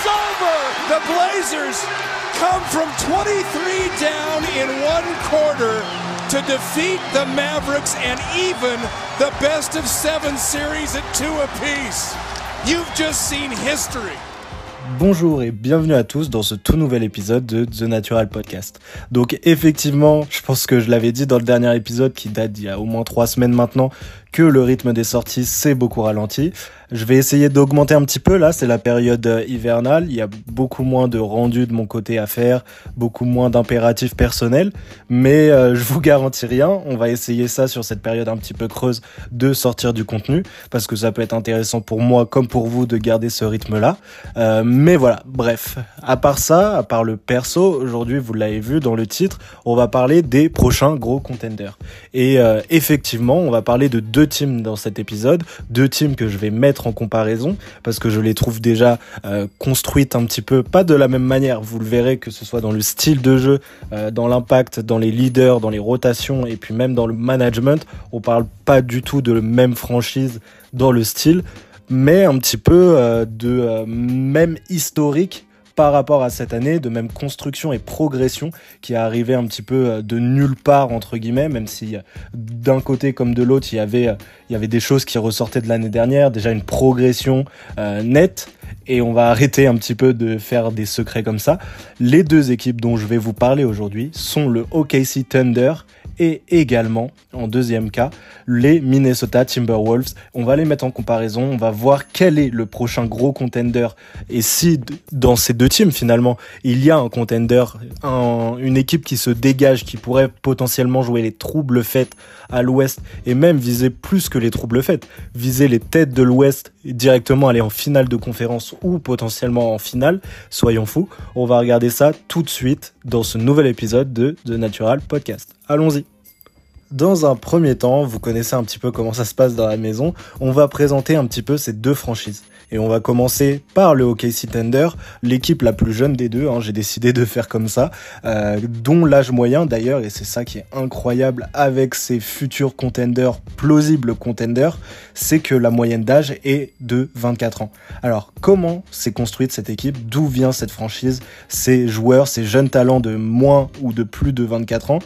It's over. The Blazers come from 23 down in one quarter to defeat the Mavericks and even the best of seven series at two apiece. You've just seen history. Bonjour et bienvenue à tous dans ce tout nouvel épisode de The Natural Podcast. Donc effectivement, je pense que je l'avais dit dans le dernier épisode qui date d'il y a au moins trois semaines maintenant, que le rythme des sorties s'est beaucoup ralenti. Je vais essayer d'augmenter un petit peu. Là, c'est la période euh, hivernale, il y a beaucoup moins de rendu de mon côté à faire, beaucoup moins d'impératifs personnels, mais euh, je vous garantis rien, on va essayer ça sur cette période un petit peu creuse de sortir du contenu, parce que ça peut être intéressant pour moi comme pour vous de garder ce rythme-là. Euh, mais voilà, bref, à part ça, à part le perso, aujourd'hui vous l'avez vu dans le titre, on va parler des prochains gros contenders. Et effectivement, on va parler de deux teams dans cet épisode, deux teams que je vais mettre en comparaison parce que je les trouve déjà euh, construites un petit peu pas de la même manière. Vous le verrez que ce soit dans le style de jeu, euh, dans l'impact, dans les leaders, dans les rotations et puis même dans le management. On parle pas du tout de même franchise dans le style, mais un petit peu euh, de même historique par rapport à cette année, de même construction et progression qui est arrivé un petit peu euh, de nulle part entre guillemets, même si euh, d'un côté comme de l'autre il y avait euh, il y avait des choses qui ressortaient de l'année dernière, déjà une progression nette et on va arrêter un petit peu de faire des secrets comme ça. Les deux équipes dont je vais vous parler aujourd'hui sont le OKC Thunder et également, en deuxième cas, les Minnesota Timberwolves. On va les mettre en comparaison, on va voir quel est le prochain gros contender et si dans ces deux teams finalement il y a un contender, une équipe qui se dégage, qui pourrait potentiellement jouer les troubles faits à l'ouest et même viser plus que les troubles faits, viser les têtes de l'ouest directement aller en finale de conférence ou potentiellement en finale, soyons fous. On va regarder ça tout de suite dans ce nouvel épisode de The Natural Podcast. Allons-y. Dans un premier temps, vous connaissez un petit peu comment ça se passe dans la maison, on va présenter un petit peu ces deux franchises. Et on va commencer par le OKC Thunder, l'équipe la plus jeune des deux, hein, j'ai décidé de faire comme ça, euh, dont l'âge moyen d'ailleurs, et c'est ça qui est incroyable avec ces futurs contenders, plausibles contenders, c'est que la moyenne d'âge est de 24 ans. Alors comment s'est construite cette équipe? D'où vient cette franchise? Ces joueurs, ces jeunes talents de moins ou de plus de 24 ans?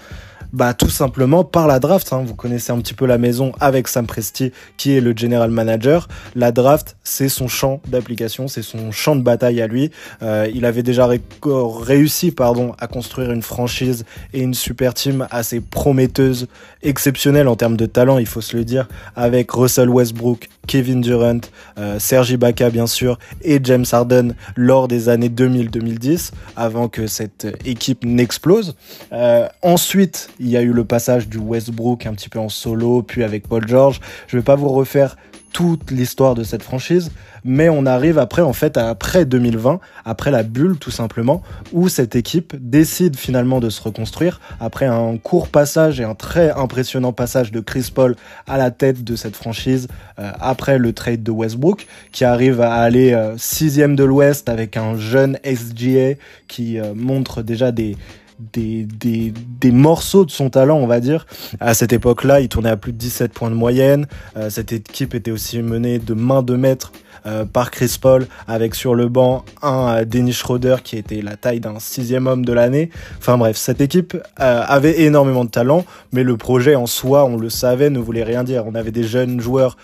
Bah tout simplement par la draft. Hein. Vous connaissez un petit peu la maison avec Sam Presti qui est le general manager. La draft, c'est son champ d'application, c'est son champ de bataille à lui. Euh, il avait déjà réussi pardon à construire une franchise et une super team assez prometteuse, exceptionnelle en termes de talent, il faut se le dire, avec Russell Westbrook, Kevin Durant, euh, Sergi Baca bien sûr et James Harden lors des années 2000-2010 avant que cette équipe n'explose. Euh, ensuite, il y a eu le passage du Westbrook un petit peu en solo, puis avec Paul George. Je vais pas vous refaire toute l'histoire de cette franchise, mais on arrive après en fait après 2020, après la bulle tout simplement, où cette équipe décide finalement de se reconstruire après un court passage et un très impressionnant passage de Chris Paul à la tête de cette franchise euh, après le trade de Westbrook, qui arrive à aller euh, sixième de l'Ouest avec un jeune SGA qui euh, montre déjà des des, des, des, morceaux de son talent, on va dire. À cette époque-là, il tournait à plus de 17 points de moyenne. Euh, cette équipe était aussi menée de main de maître euh, par Chris Paul, avec sur le banc un euh, Dennis Schroeder qui était la taille d'un sixième homme de l'année. Enfin bref, cette équipe avait énormément de talent, mais le projet en soi, on le savait, ne voulait rien dire. On avait des jeunes joueurs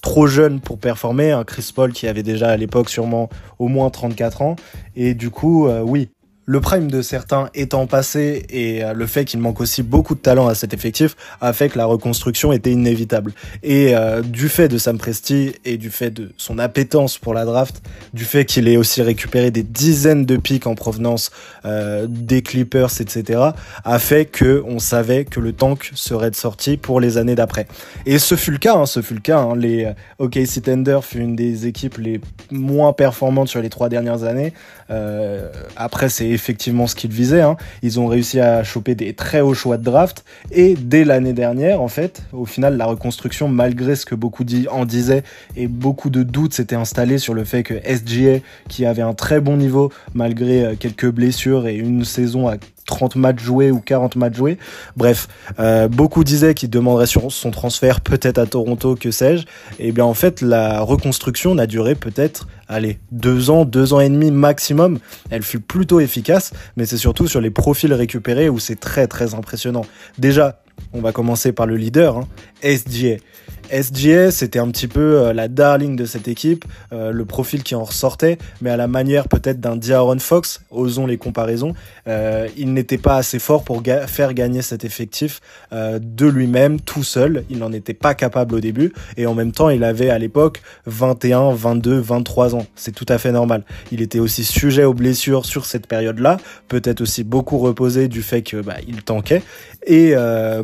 trop jeunes pour performer. Un Chris Paul qui avait déjà à l'époque sûrement au moins 34 ans. Et du coup, oui, le prime de certains étant passé et euh, le fait qu'il manque aussi beaucoup de talent à cet effectif a fait que la reconstruction était inévitable. Et euh, du fait de Sam Presti et du fait de son appétence pour la draft, du fait qu'il ait aussi récupéré des dizaines de pics en provenance euh, des Clippers, etc., a fait que on savait que le tank serait de sortie pour les années d'après. Et ce fut le cas, hein, ce fut le cas. Hein. Les OKC Thunder fut une des équipes les moins performantes sur les trois dernières années. après, c'est effectivement ce qu'ils visaient. Hein. Ils ont réussi à choper des très hauts choix de draft. Et dès l'année dernière, en fait, au final, la reconstruction, malgré ce que beaucoup en disaient, et beaucoup de doutes s'étaient installés sur le fait que SGA, qui avait un très bon niveau, malgré euh, quelques blessures et une saison à 30 matchs joués ou 40 matchs joués. Bref, euh, beaucoup disaient qu'il demanderait son transfert peut-être à Toronto, que sais-je. Et bien en fait, la reconstruction n'a duré peut-être, allez, deux ans, deux ans et demi maximum. Elle fut plutôt efficace, mais c'est surtout sur les profils récupérés où c'est très très impressionnant. Déjà, on va commencer par le leader, hein, SGA. SGS c'était un petit peu euh, la darling de cette équipe, euh, le profil qui en ressortait, mais à la manière peut-être d'un Diaron Fox, osons les comparaisons, euh, il n'était pas assez fort pour faire gagner cet effectif de lui-même tout seul. Il n'en était pas capable au début, et en même temps, il avait à l'époque 21, 22, 23 ans. C'est tout à fait normal. Il était aussi sujet aux blessures sur cette période-là, peut-être aussi beaucoup reposé du fait que bah, il tanquait, et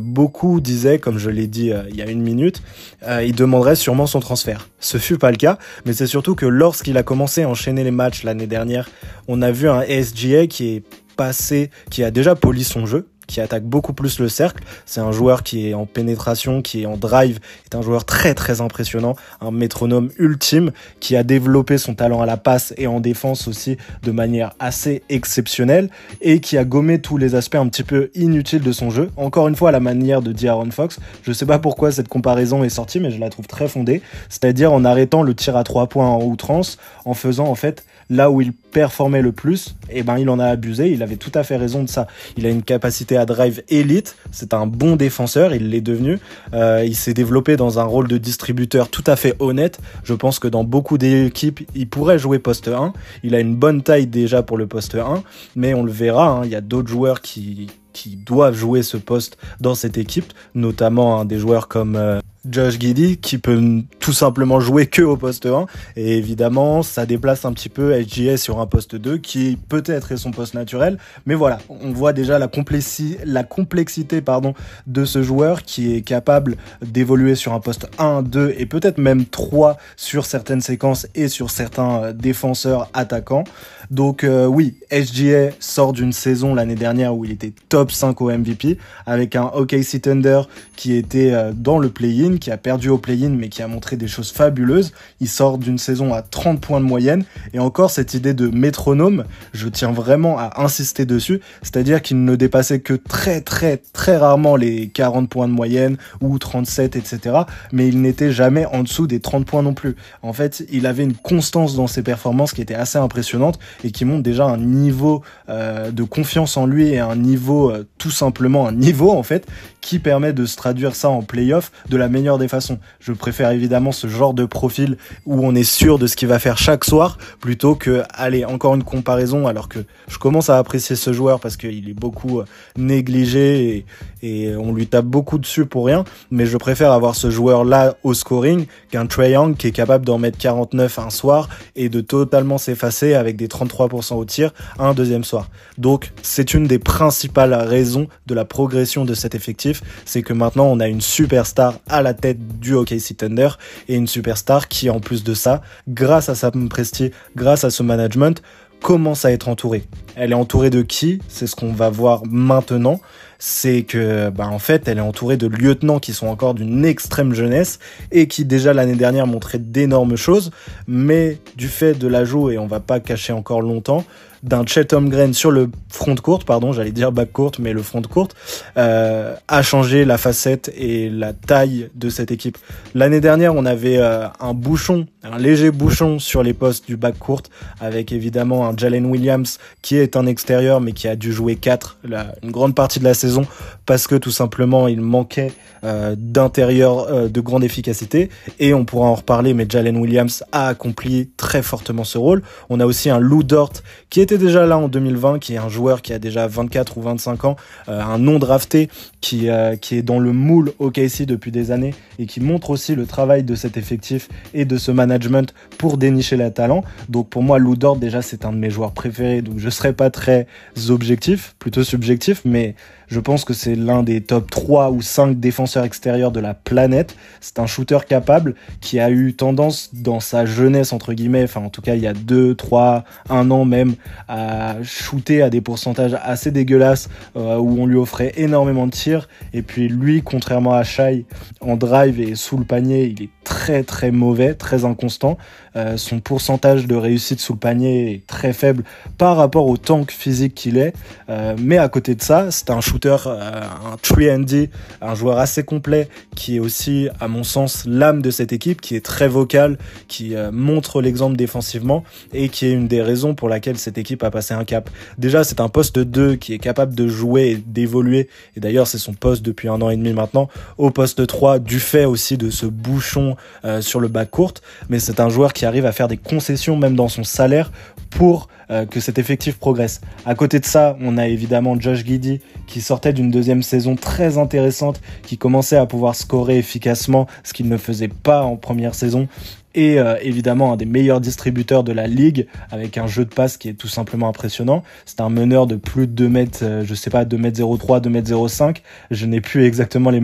beaucoup disaient, comme je l'ai dit il y a une minute, euh, il demanderait sûrement son transfert. Ce fut pas le cas, mais c'est surtout que lorsqu'il a commencé à enchaîner les matchs l'année dernière, on a vu un SGA qui est passé, qui a déjà poli son jeu, qui attaque beaucoup plus le cercle. C'est un joueur qui est en pénétration, qui est en drive, est un joueur très très impressionnant, un métronome ultime qui a développé son talent à la passe et en défense aussi de manière assez exceptionnelle et qui a gommé tous les aspects un petit peu inutiles de son jeu. Encore une fois à la manière de D'Aaron Fox. Je sais pas pourquoi cette comparaison est sortie mais je la trouve très fondée, c'est-à-dire en arrêtant le tir à trois points en outrance en faisant en fait là où il performait le plus, eh ben il en a abusé. Il avait tout à fait raison de ça. Il a une capacité à drive élite. C'est un bon défenseur. Il l'est devenu. Euh, il s'est développé dans un rôle de distributeur tout à fait honnête. Je pense que dans beaucoup d'équipes, il pourrait jouer poste 1. Il a une bonne taille déjà pour le poste 1, mais on le verra. Hein, il y a d'autres joueurs qui qui doivent jouer ce poste dans cette équipe, notamment des joueurs comme euh, Josh Giddy qui peut tout simplement jouer que au poste 1 et évidemment ça déplace un petit peu SGS sur un poste 2 qui peut-être est son poste naturel. Mais voilà on voit déjà la, complexi la complexité pardon de ce joueur qui est capable d'évoluer sur un poste 1, 2 et peut-être même 3 sur certaines séquences et sur certains euh, défenseurs attaquants. Donc euh, oui SGA sort d'une saison l'année dernière où il était top 5 au MVP avec un OKC Thunder qui était euh, dans le play-in qui a perdu au play-in mais qui a montré des choses fabuleuses. Il sort d'une saison à 30 points de moyenne et encore cette idée de métronome, je tiens vraiment à insister dessus, c'est-à-dire qu'il ne dépassait que très très très rarement les 40 points de moyenne ou 37 etc. Mais il n'était jamais en dessous des 30 points non plus. En fait, il avait une constance dans ses performances qui était assez impressionnante et qui montre déjà un niveau euh, de confiance en lui et un niveau euh, tout simplement un niveau en fait qui permet de se traduire ça en playoff de la meilleure des façons. Je préfère évidemment ce genre de profil où on est sûr de ce qu'il va faire chaque soir plutôt que, allez, encore une comparaison alors que je commence à apprécier ce joueur parce qu'il est beaucoup euh, négligé et, on lui tape beaucoup dessus pour rien, mais je préfère avoir ce joueur là au scoring qu'un Trae Young qui est capable d'en mettre 49 un soir et de totalement s'effacer avec des 33% au tir un deuxième soir. Donc c'est une des principales raisons de la progression de cet effectif c'est que maintenant on a une superstar à la tête du OKC Thunder et une superstar qui en plus de ça, grâce à sa prestige, grâce à ce management, commence à être entourée. Elle est entourée de qui? C'est ce qu'on va voir maintenant. C'est que, bah, en fait, elle est entourée de lieutenants qui sont encore d'une extrême jeunesse et qui déjà l'année dernière montraient d'énormes choses, mais du fait de l'ajout, et on va pas cacher encore longtemps, d'un Chet Holmgren sur le front courte, pardon, j'allais dire back courte, mais le front courte, euh, a changé la facette et la taille de cette équipe. L'année dernière, on avait euh, un bouchon, un léger bouchon sur les postes du back courte, avec évidemment un Jalen Williams qui est un extérieur, mais qui a dû jouer 4 une grande partie de la saison parce que tout simplement il manquait euh, d'intérieur euh, de grande efficacité. Et on pourra en reparler, mais Jalen Williams a accompli très fortement ce rôle. On a aussi un Lou Dort qui était déjà là en 2020, qui est un joueur qui a déjà 24 ou 25 ans, euh, un non drafté qui, qui est dans le moule OKC depuis des années et qui montre aussi le travail de cet effectif et de ce management pour dénicher les talents. Donc pour moi, Lou déjà c'est un de mes joueurs préférés, donc je serai pas très objectif, plutôt subjectif, mais Je pense que c'est l'un des top 3 ou 5 défenseurs extérieurs de la planète. C'est un shooter capable qui a eu tendance dans sa jeunesse, entre guillemets, enfin en tout cas il y a 2, 3, 1 an même, à shooter à des pourcentages assez dégueulasses euh, où on lui offrait énormément de tirs. Et puis lui, contrairement à Shai, en drive et sous le panier, il est très très mauvais, très inconstant. Euh, son pourcentage de réussite sous le panier est très faible par rapport au tank physique qu'il est. Euh, mais à côté de ça, c'est un shooter, euh, un 3D, un joueur assez complet qui est aussi, à mon sens, l'âme de cette équipe, qui est très vocal, qui montre l'exemple défensivement et qui est une des raisons pour laquelle cette équipe a passé un cap. Déjà, c'est un poste 2 qui est capable de jouer et d'évoluer. Et d'ailleurs, c'est son poste depuis un an et demi maintenant. Au poste 3, du fait aussi de ce bouchon sur le bas court. Mais c'est un joueur qui arrive à faire des concessions même dans son salaire pour euh, que cet effectif progresse. À côté de ça, on a évidemment Josh Giddy qui sortait d'une deuxième saison très intéressante, qui commençait à pouvoir scorer efficacement, ce qu'il ne faisait pas en première saison et euh, évidemment un des meilleurs distributeurs de la ligue avec un jeu de passe qui est tout simplement impressionnant. C'est un meneur de plus de 2 mètres, euh, je sais pas, 2 mètres 03, 2 mètres 05. Je n'ai plus exactement les,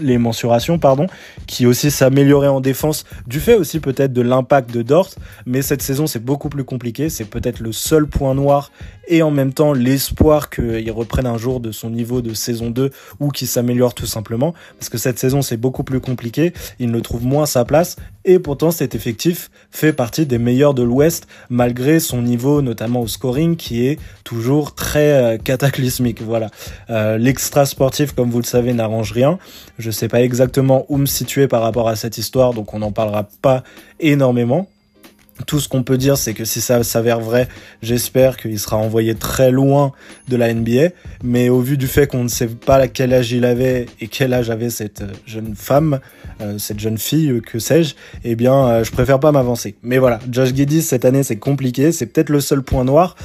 les mensurations, pardon, qui aussi s'améliorait en défense du fait aussi peut-être de l'impact de Dort. Mais cette saison, c'est beaucoup plus compliqué. C'est peut-être le seul point noir et en même temps l'espoir qu'il reprenne un jour de son niveau de saison 2 ou qu'il s'améliore tout simplement. Parce que cette saison, c'est beaucoup plus compliqué. Il ne trouve moins sa place et pourtant, c'est effectif fait partie des meilleurs de l'Ouest malgré son niveau notamment au scoring qui est toujours très euh, cataclysmique. Voilà. Euh, l'extra sportif, comme vous le savez, n'arrange rien. Je sais pas exactement où me situer par rapport à cette histoire, donc on n'en parlera pas énormément. Tout ce qu'on peut dire, c'est que si ça s'avère vrai, j'espère qu'il sera envoyé très loin de la NBA. Mais au vu du fait qu'on ne sait pas quel âge il avait et quel âge avait cette jeune femme, euh, cette jeune fille, euh, que sais-je, eh bien, euh, je préfère pas m'avancer. Mais voilà, Josh Giddey cette année, c'est compliqué. C'est peut-être le seul point noir.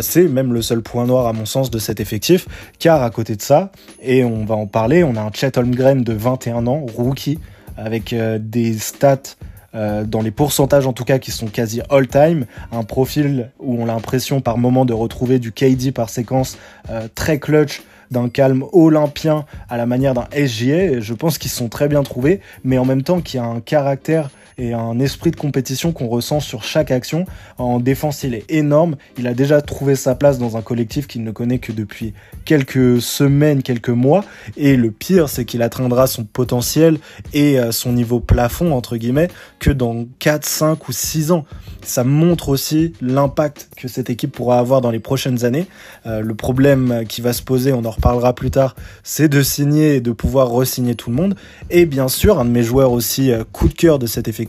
c'est même le seul point noir à mon sens de cet effectif, car à côté de ça, et on va en parler, on a un Chet Holmgren de 21 ans, rookie, avec des stats euh, dans les pourcentages en tout cas qui sont quasi all-time, un profil où on a l'impression par moment de retrouver du KD par séquence euh, très clutch, d'un calme olympien à la manière d'un SGA, je pense qu'ils sont très bien trouvés, mais en même temps qui a un caractère et un esprit de compétition qu'on ressent sur chaque action. En défense, il est énorme. Il a déjà trouvé sa place dans un collectif qu'il ne connaît que depuis quelques semaines, quelques mois. Et le pire, c'est qu'il atteindra son potentiel et euh, son niveau plafond, entre guillemets, que dans 4, 5 ou 6 ans. Ça montre aussi l'impact que cette équipe pourra avoir dans les prochaines années. Euh, le problème qui va se poser, on en reparlera plus tard, c'est de signer et de pouvoir re-signer tout le monde. Et bien sûr, un de mes joueurs aussi euh, coup de cœur de cet effectif,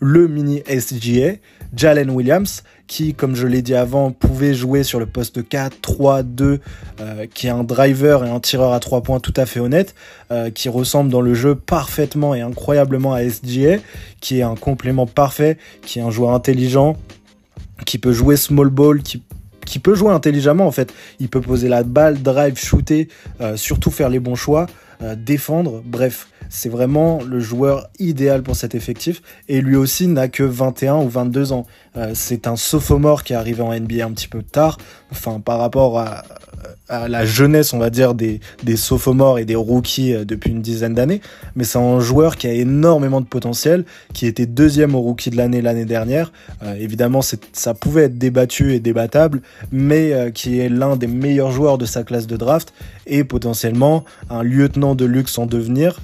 le mini SGA, Jalen Williams, qui, comme je l'ai dit avant, pouvait jouer sur le poste 4, 3, 2, qui est un driver et un tireur à 3 points tout à fait honnête, euh, qui ressemble dans le jeu parfaitement et incroyablement à SGA, qui est un complément parfait, qui est un joueur intelligent, qui peut jouer small ball, qui peut jouer intelligemment en fait. Il peut poser la balle, drive, shooter, euh, surtout faire les bons choix, euh, défendre. Bref, c'est vraiment le joueur idéal pour cet effectif. Et lui aussi n'a que 21 ou 22 ans. Euh, c'est un sophomore qui est arrivé en NBA un petit peu tard. Enfin, par rapport à, la jeunesse, on va dire, des, des sophomores et des rookies euh, depuis une dizaine d'années. Mais c'est un joueur qui a énormément de potentiel, qui était deuxième au rookie de l'année l'année dernière. Euh, évidemment, ça pouvait être débattu et débattable, mais qui est l'un des meilleurs joueurs de sa classe de draft et potentiellement un lieutenant de luxe en devenir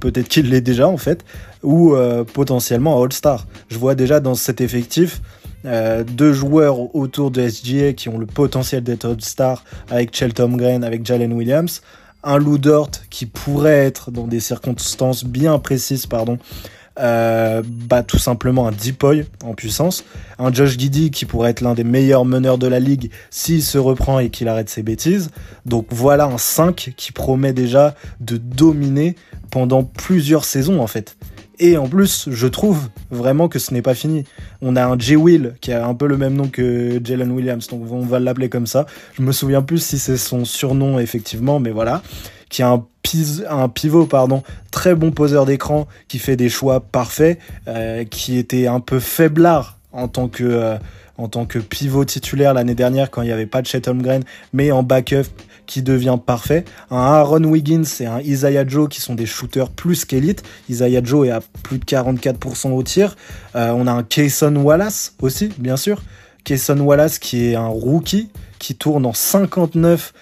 peut-être qu'il l'est déjà en fait, ou euh, potentiellement All-Star. Je vois déjà dans cet effectif euh, deux joueurs autour de SGA qui ont le potentiel d'être All-Star avec Shelton Green, avec Jalen Williams, un Lou Dort qui pourrait être dans des circonstances bien précises, pardon, euh, bah, tout simplement un Deepoy en puissance, un Josh Giddy qui pourrait être l'un des meilleurs meneurs de la ligue s'il se reprend et qu'il arrête ses bêtises. Donc voilà un 5 qui promet déjà de dominer pendant plusieurs saisons en fait. Et en plus, je trouve vraiment que ce n'est pas fini. On a un J. Will qui a un peu le même nom que Jalen Williams, donc on va l'appeler comme ça. Je me souviens plus si c'est son surnom effectivement, mais voilà. Qui a un, pivot, pardon, très bon poseur d'écran, qui fait des choix parfaits, euh, qui était un peu faiblard en tant que euh, en tant que pivot titulaire l'année dernière quand il n'y avait pas de Chet Holmgren, mais en backup qui devient parfait. Un Aaron Wiggins et un Isaiah Joe qui sont des shooters plus qu'élite. Isaiah Joe est à plus de 44% au tir. Euh, on a un Kayson Wallace aussi, bien sûr. Kayson Wallace qui est un rookie qui tourne en 59,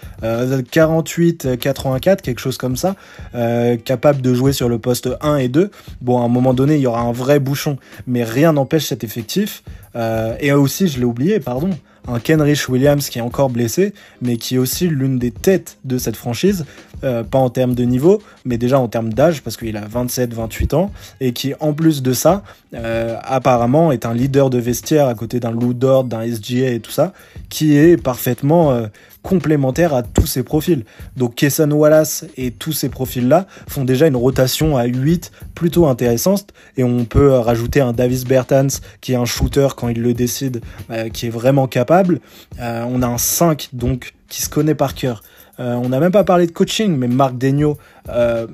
48, 84, quelque chose comme ça, euh, capable de jouer sur le poste 1 et 2. Bon, à un moment donné, il y aura un vrai bouchon, mais rien n'empêche cet effectif. Euh, et aussi, je l'ai oublié, pardon, un Kenrich Williams qui est encore blessé, mais qui est aussi l'une des têtes de cette franchise, euh, pas en termes de niveau, mais déjà en termes d'âge, parce qu'il a 27-28 ans, et qui en plus de ça, euh, apparemment est un leader de vestiaire à côté d'un Lou Dort, d'un SGA et tout ça, qui est parfaitement euh, complémentaire à tous ces profils. Donc Kesson Wallace et tous ces profils-là font déjà une rotation à 8 plutôt intéressante, et on peut rajouter un Davis Bertans qui est un shooter quand il le décide, qui est vraiment capable. on a un 5 donc qui se connaît par cœur. Euh, on n'a même pas parlé de coaching, mais Marc Degno, euh,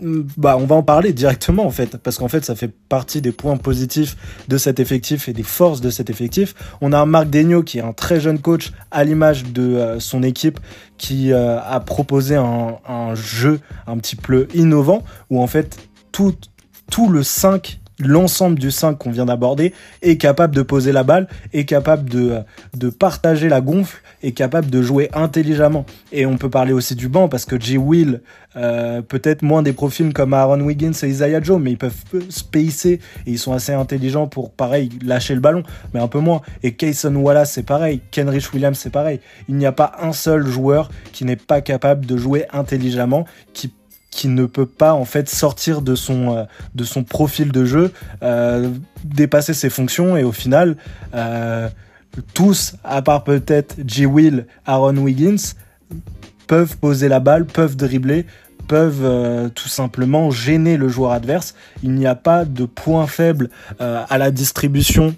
bah, on va en parler directement en fait, parce qu'en fait, ça fait partie des points positifs de cet effectif et des forces de cet effectif. On a Marc Degno qui est un très jeune coach à l'image de euh, son équipe qui a proposé un, un, jeu un petit peu innovant où en fait tout, tout le 5 l'ensemble du 5 qu'on vient d'aborder est capable de poser la balle, est capable de, de partager la gonfle, est capable de jouer intelligemment. Et on peut parler aussi du banc parce que J. Will, euh, peut-être moins des profils comme Aaron Wiggins et Isaiah Joe, mais ils peuvent spacer et ils sont assez intelligents pour, pareil, lâcher le ballon, mais un peu moins. Et Kayson Wallace, c'est pareil. Kenrich Williams, c'est pareil. Il n'y a pas un seul joueur qui n'est pas capable de jouer intelligemment, qui qui ne peut pas en fait sortir de son euh, profil de jeu, euh, dépasser ses fonctions et au final euh, tous, à part peut-être G. Will, Aaron Wiggins, peuvent poser la balle, peuvent dribbler, peuvent tout simplement gêner le joueur adverse. Il n'y a pas de point faible à la distribution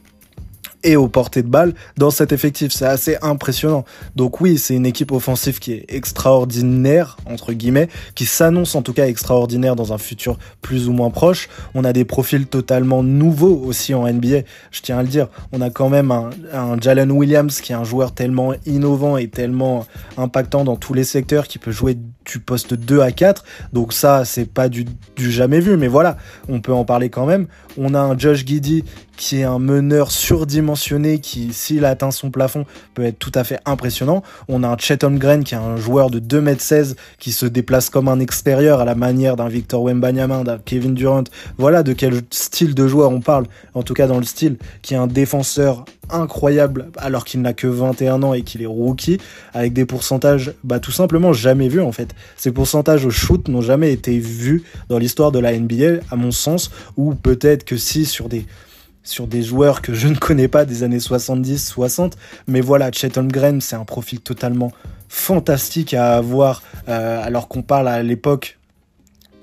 et aux portées de balle dans cet effectif. C'est assez impressionnant. Donc oui, c'est une équipe offensive qui est extraordinaire, entre guillemets, qui s'annonce en tout cas extraordinaire dans un futur plus ou moins proche. On a des profils totalement nouveaux aussi en NBA, je tiens à le dire. On a quand même un, un Jalen Williams qui est un joueur tellement innovant et tellement impactant dans tous les secteurs qui peut jouer du poste 2 à 4. Donc ça, c'est pas du, jamais vu, mais voilà, on peut en parler quand même. On a un Josh Giddy qui est un meneur surdimensionné qui, s'il atteint son plafond, peut être tout à fait impressionnant. On a un Chet Holmgren qui est un joueur de 2m16 qui se déplace comme un extérieur à la manière d'un Victor Wembanyama, d'un Kevin Durant. Voilà de quel style de joueur on parle, en tout cas dans le style, qui est un défenseur incroyable alors qu'il n'a que 21 ans et qu'il est rookie avec des pourcentages bah tout simplement jamais vus en fait. Ces pourcentages au shoot n'ont jamais été vus dans l'histoire de la NBA à mon sens ou peut-être que si sur des sur des joueurs que je ne connais pas des années 70-60. Mais voilà, Chet Holmgren, c'est un profil totalement fantastique à avoir euh, alors qu'on parle à l'époque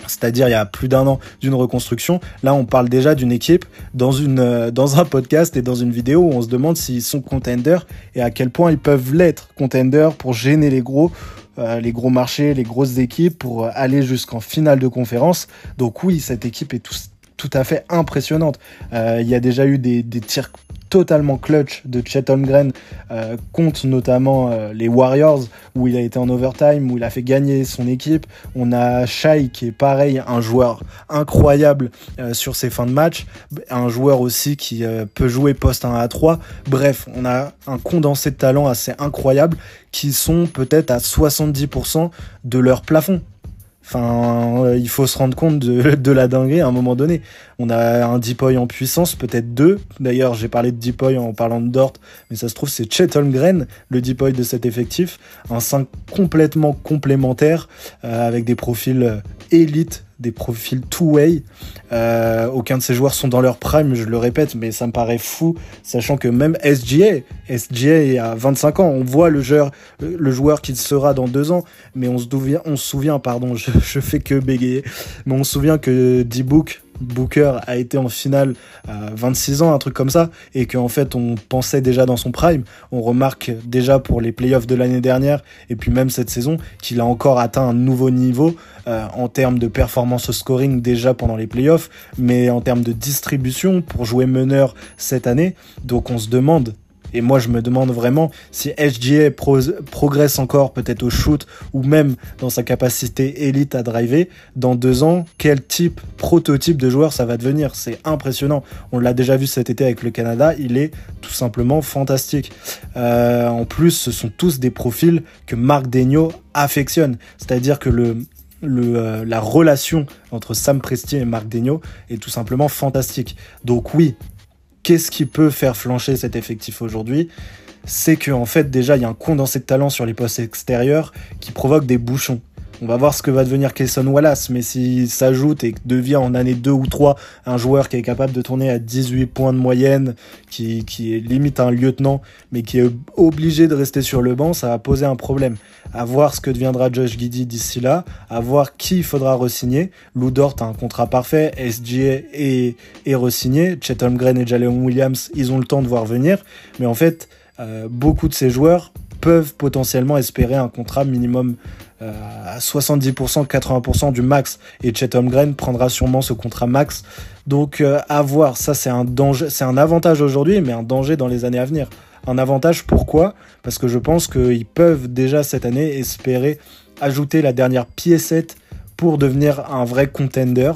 c'est-à-dire il y a plus d'un an d'une reconstruction. Là, on parle déjà d'une équipe dans une euh, dans un podcast et dans une vidéo où on se demande s'ils sont contenders et à quel point ils peuvent l'être contenders pour gêner les gros euh, les gros marchés, les grosses équipes pour aller jusqu'en finale de conférence. Donc oui, cette équipe est tout, tout à fait impressionnante. Euh, il y a déjà eu des, des tirs totalement clutch de Chet Holmgren euh, contre notamment euh, les Warriors où il a été en overtime, où il a fait gagner son équipe. On a Shai qui est pareil, un joueur incroyable euh, sur ses fins de match, un joueur aussi qui peut jouer poste 1 à 3. Bref, on a un condensé de talent assez incroyable qui sont peut-être à 70% de leur plafond. Enfin, il faut se rendre compte de, la dinguerie à un moment donné. On a un Deepoy en puissance, peut-être deux. D'ailleurs, j'ai parlé de Deepoy en parlant de Dort, mais ça se trouve, c'est Chet Holmgren, le Deepoy de cet effectif. Un 5 complètement complémentaire, euh, avec des profils euh, élites des profils two-way. Euh, aucun de ces joueurs sont dans leur prime, je le répète, mais ça me paraît fou, sachant que même SGA, SGA a 25 ans, on voit le joueur, le qu'il sera dans deux ans, mais on se souvient, on se souvient pardon, je, je fais que bégayer, mais on se souvient que D-Book Booker a été en finale à 26 ans, un truc comme ça, et qu'en fait on pensait déjà dans son prime. On remarque déjà pour les playoffs de l'année dernière, et puis même cette saison, qu'il a encore atteint un nouveau niveau euh, en termes de performance au scoring déjà pendant les playoffs, mais en termes de distribution pour jouer meneur cette année. Donc on se demande Et moi, je me demande vraiment si SGA progresse encore peut-être au shoot ou même dans sa capacité élite à driver. Dans deux ans, quel type, prototype de joueur ça va devenir? C'est impressionnant. On l'a déjà vu cet été avec le Canada. Il est tout simplement fantastique. Euh, en plus, ce sont tous des profils que Marc Degno affectionne. C'est-à-dire que euh, la relation entre Sam Presti et Marc Degno est tout simplement fantastique. Donc oui, qu'est-ce qui peut faire flancher cet effectif aujourd'hui C'est qu'en fait déjà il y a un condensé de talent sur les postes extérieurs qui provoque des bouchons. On va voir ce que va devenir Kayson Wallace, mais s'il s'ajoute et devient en année 2 ou 3 un joueur qui est capable de tourner à 18 points de moyenne, qui, est limite un lieutenant, mais qui est obligé de rester sur le banc, ça va poser un problème. À voir ce que deviendra Josh Giddy d'ici là, à voir qui il faudra resigner. Lou Dort a un contrat parfait, SGA est, est resigné, Chet et Jalen Williams, ils ont le temps de voir venir, mais en fait, euh, beaucoup de ces joueurs peuvent potentiellement espérer un contrat minimum à 70%, 80% du max. Et Chet Holmgren prendra sûrement ce contrat max. Donc euh, à voir, ça c'est un danger, c'est un avantage aujourd'hui, mais un danger dans les années à venir. Un avantage pourquoi? Parce que je pense qu'ils peuvent déjà cette année espérer ajouter la dernière piécette pour devenir un vrai contender